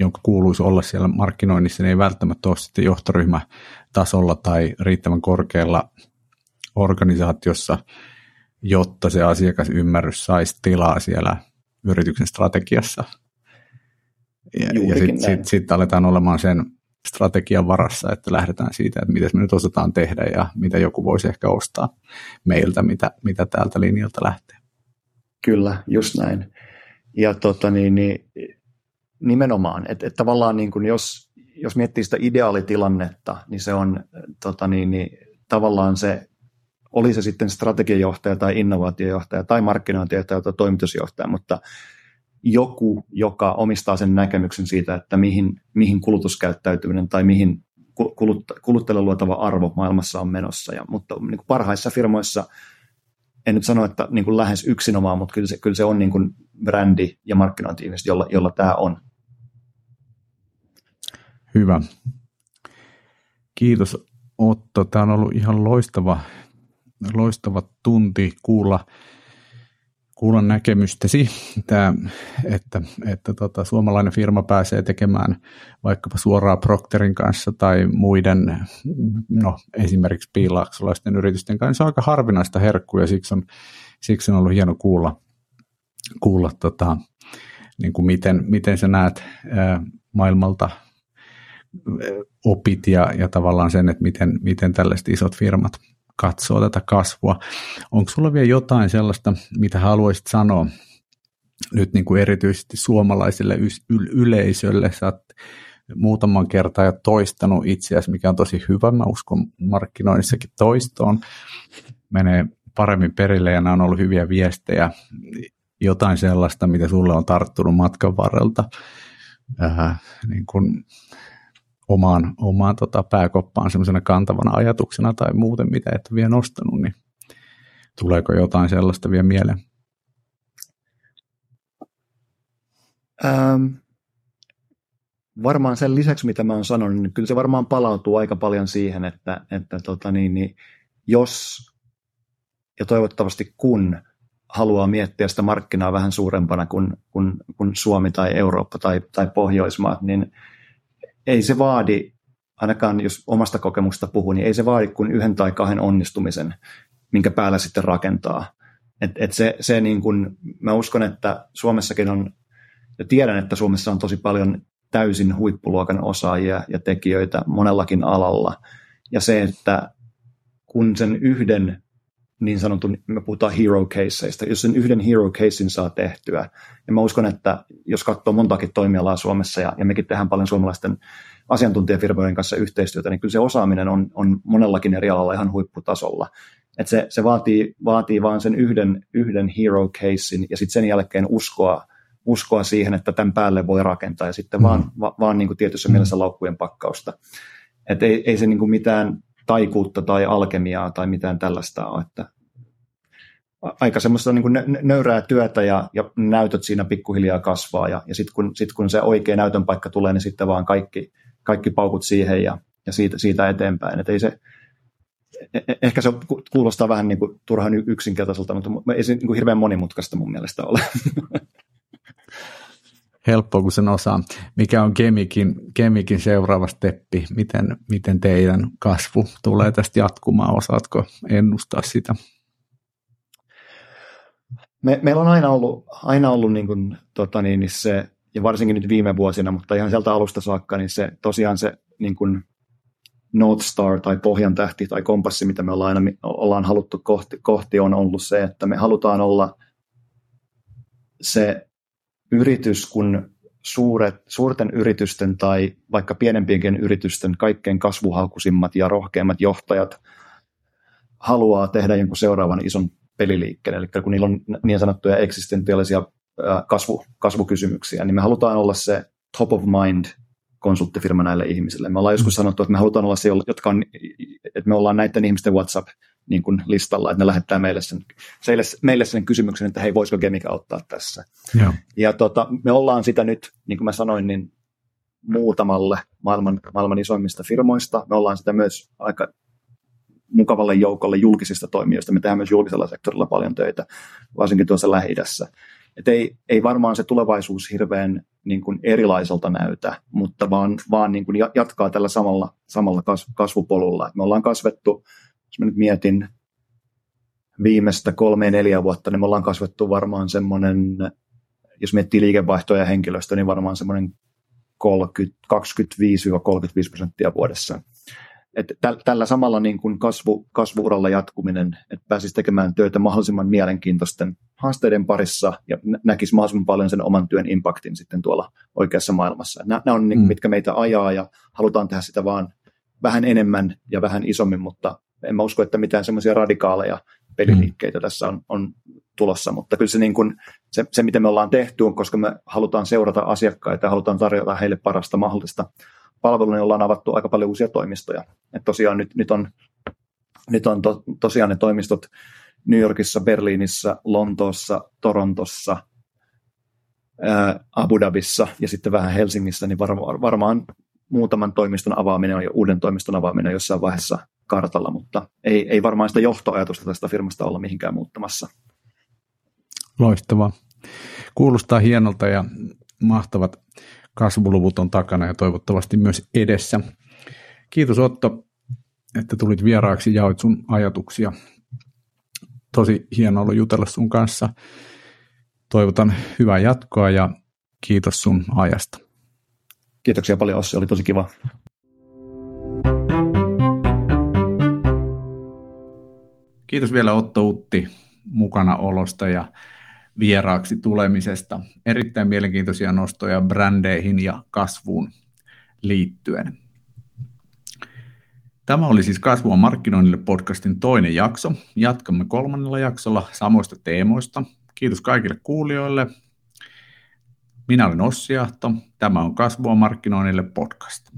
jonka kuuluisi olla siellä markkinoinnissa, niin ei välttämättä ole sitten johtoryhmätasolla tai riittävän korkealla organisaatiossa, jotta se asiakasymmärrys saisi tilaa siellä yrityksen strategiassa. Ja, ja sitten sit, sit aletaan olemaan sen strategian varassa, että lähdetään siitä, että miten me nyt osataan tehdä ja mitä joku voisi ehkä ostaa meiltä, mitä, mitä täältä linjalta lähtee. Kyllä, just näin. Ja tota, niin, niin, nimenomaan, että, että tavallaan niin kuin jos, jos miettii sitä ideaalitilannetta, niin se on tota, niin, niin, tavallaan se, oli se sitten strategiajohtaja tai innovaatiojohtaja tai markkinointijohtaja tai toimitusjohtaja, mutta joku, joka omistaa sen näkemyksen siitä, että mihin, mihin kulutuskäyttäytyminen tai mihin kuluttajalle luotava arvo maailmassa on menossa. Ja, mutta niin kuin parhaissa firmoissa, en nyt sano, että niin kuin lähes yksinomaan, mutta kyllä se, kyllä se on niin kuin brändi- ja markkinointi jolla, jolla tämä on. Hyvä. Kiitos Otto. Tämä on ollut ihan loistava, loistava tunti kuulla kuulla näkemystäsi, että, että, että tota, suomalainen firma pääsee tekemään vaikkapa suoraan Procterin kanssa tai muiden, no esimerkiksi piilaaksolaisten yritysten kanssa. On aika harvinaista herkkua ja siksi on, siksi on ollut hieno kuulla, kuulla tota, niin kuin miten, miten sä näet ää, maailmalta opit ja, ja tavallaan sen, että miten, miten tällaiset isot firmat katsoo tätä kasvua. Onko sulla vielä jotain sellaista, mitä haluaisit sanoa nyt niin kuin erityisesti suomalaiselle yleisölle? Sä oot muutaman kertaa jo toistanut itseäsi, mikä on tosi hyvä. Mä uskon markkinoinnissakin toistoon. Menee paremmin perille ja nämä on ollut hyviä viestejä. Jotain sellaista, mitä sulle on tarttunut matkan varrelta. Äh, niin kuin omaan, omaan tota pääkoppaan semmoisena kantavana ajatuksena tai muuten, mitä et vielä nostanut, niin tuleeko jotain sellaista vielä mieleen? Ähm, varmaan sen lisäksi, mitä mä oon sanonut, niin kyllä se varmaan palautuu aika paljon siihen, että, että tota niin, niin, jos ja toivottavasti kun haluaa miettiä sitä markkinaa vähän suurempana kuin, kuin, kuin Suomi tai Eurooppa tai, tai Pohjoismaat, niin ei se vaadi, ainakaan jos omasta kokemuksesta puhuu, niin ei se vaadi kuin yhden tai kahden onnistumisen, minkä päällä sitten rakentaa. Et, et se, se niin kun, mä uskon, että Suomessakin on, ja tiedän, että Suomessa on tosi paljon täysin huippuluokan osaajia ja tekijöitä monellakin alalla. Ja se, että kun sen yhden niin sanotun, me puhutaan hero caseista, jos sen yhden hero casein saa tehtyä, ja mä uskon, että jos katsoo montakin toimialaa Suomessa, ja, ja mekin tehdään paljon suomalaisten asiantuntijafirmojen kanssa yhteistyötä, niin kyllä se osaaminen on, on monellakin eri alalla ihan huipputasolla. Et se, se vaatii, vaatii vaan sen yhden, yhden hero casein, ja sitten sen jälkeen uskoa, uskoa siihen, että tämän päälle voi rakentaa, ja sitten mm. vaan, va, vaan niin kuin tietyssä mm. mielessä laukkujen pakkausta. Et ei, ei se niin kuin mitään taikuutta tai alkemiaa tai mitään tällaista ole. Että aika semmoista niin kuin nöyrää työtä ja, ja näytöt siinä pikkuhiljaa kasvaa ja, ja sitten kun, sit kun se oikea näytön paikka tulee, niin sitten vaan kaikki, kaikki paukut siihen ja, ja siitä, siitä eteenpäin. Et ei se, e, e, ehkä se kuulostaa vähän niin kuin turhan yksinkertaiselta, mutta ei se niin kuin hirveän monimutkaista mun mielestä ole. helppoa, kun sen osaa. Mikä on Kemikin, Kemikin seuraava steppi? Miten, miten teidän kasvu tulee tästä jatkumaan? Osaatko ennustaa sitä? Me, meillä on aina ollut, aina ollut niin kuin, tota niin, niin se, ja varsinkin nyt viime vuosina, mutta ihan sieltä alusta saakka, niin se tosiaan se niin kuin North Star tai pohjan tähti tai kompassi, mitä me ollaan aina ollaan haluttu kohti, kohti, on ollut se, että me halutaan olla se yritys, kun suuret, suurten yritysten tai vaikka pienempienkin yritysten kaikkein kasvuhaukusimmat ja rohkeimmat johtajat haluaa tehdä jonkun seuraavan ison peliliikkeen, eli kun niillä on niin sanottuja eksistentiaalisia kasvu, kasvukysymyksiä, niin me halutaan olla se top of mind konsulttifirma näille ihmisille. Me ollaan joskus sanottu, että me halutaan olla se, jotka on, että me ollaan näiden ihmisten WhatsApp niin kuin listalla, että ne lähettää meille sen, seille, meille sen kysymyksen, että hei, voisiko Gemika auttaa tässä. Joo. Ja tota, me ollaan sitä nyt, niin kuin mä sanoin, niin muutamalle maailman, maailman isoimmista firmoista. Me ollaan sitä myös aika mukavalle joukolle julkisista toimijoista. Me tehdään myös julkisella sektorilla paljon töitä, varsinkin tuossa lähi Et ei, ei varmaan se tulevaisuus hirveän niin kuin erilaiselta näytä, mutta vaan, vaan niin kuin jatkaa tällä samalla, samalla kasvupolulla. Me ollaan kasvettu jos mä nyt mietin viimeistä kolme neljä vuotta, niin me ollaan kasvettu varmaan semmoinen, jos miettii liikevaihtoja ja henkilöstö, niin varmaan semmoinen 25-35 prosenttia vuodessa. Et tällä samalla niin kuin kasvu, kasvuuralla jatkuminen, että pääsisi tekemään työtä mahdollisimman mielenkiintoisten haasteiden parissa ja näkisi mahdollisimman paljon sen oman työn impaktin sitten tuolla oikeassa maailmassa. Nämä, nämä on, niin, mm. mitkä meitä ajaa ja halutaan tehdä sitä vaan vähän enemmän ja vähän isommin, mutta en mä usko, että mitään semmoisia radikaaleja peliliikkeitä mm. tässä on, on tulossa, mutta kyllä se, niin kuin, se, se, miten me ollaan tehty, on, koska me halutaan seurata asiakkaita ja halutaan tarjota heille parasta mahdollista palvelua, niin ollaan avattu aika paljon uusia toimistoja. Et tosiaan nyt, nyt on, nyt on to, tosiaan ne toimistot New Yorkissa, Berliinissä, Lontoossa, Torontossa, ää, Abu Dhabissa ja sitten vähän Helsingissä, niin varma, varmaan muutaman toimiston avaaminen ja uuden toimiston avaaminen jossain vaiheessa kartalla, mutta ei, ei varmaan sitä johtoajatusta tästä firmasta olla mihinkään muuttamassa. Loistavaa. Kuulostaa hienolta ja mahtavat kasvuluvut on takana ja toivottavasti myös edessä. Kiitos Otto, että tulit vieraaksi, jaoit sun ajatuksia. Tosi hienoa ollut jutella sun kanssa. Toivotan hyvää jatkoa ja kiitos sun ajasta. Kiitoksia paljon Ossi, oli tosi kiva. Kiitos vielä Otto Utti mukana olosta ja vieraaksi tulemisesta. Erittäin mielenkiintoisia nostoja brändeihin ja kasvuun liittyen. Tämä oli siis Kasvua markkinoinnille podcastin toinen jakso. Jatkamme kolmannella jaksolla samoista teemoista. Kiitos kaikille kuulijoille. Minä olen Ossi Ahto. Tämä on Kasvua markkinoinnille podcast.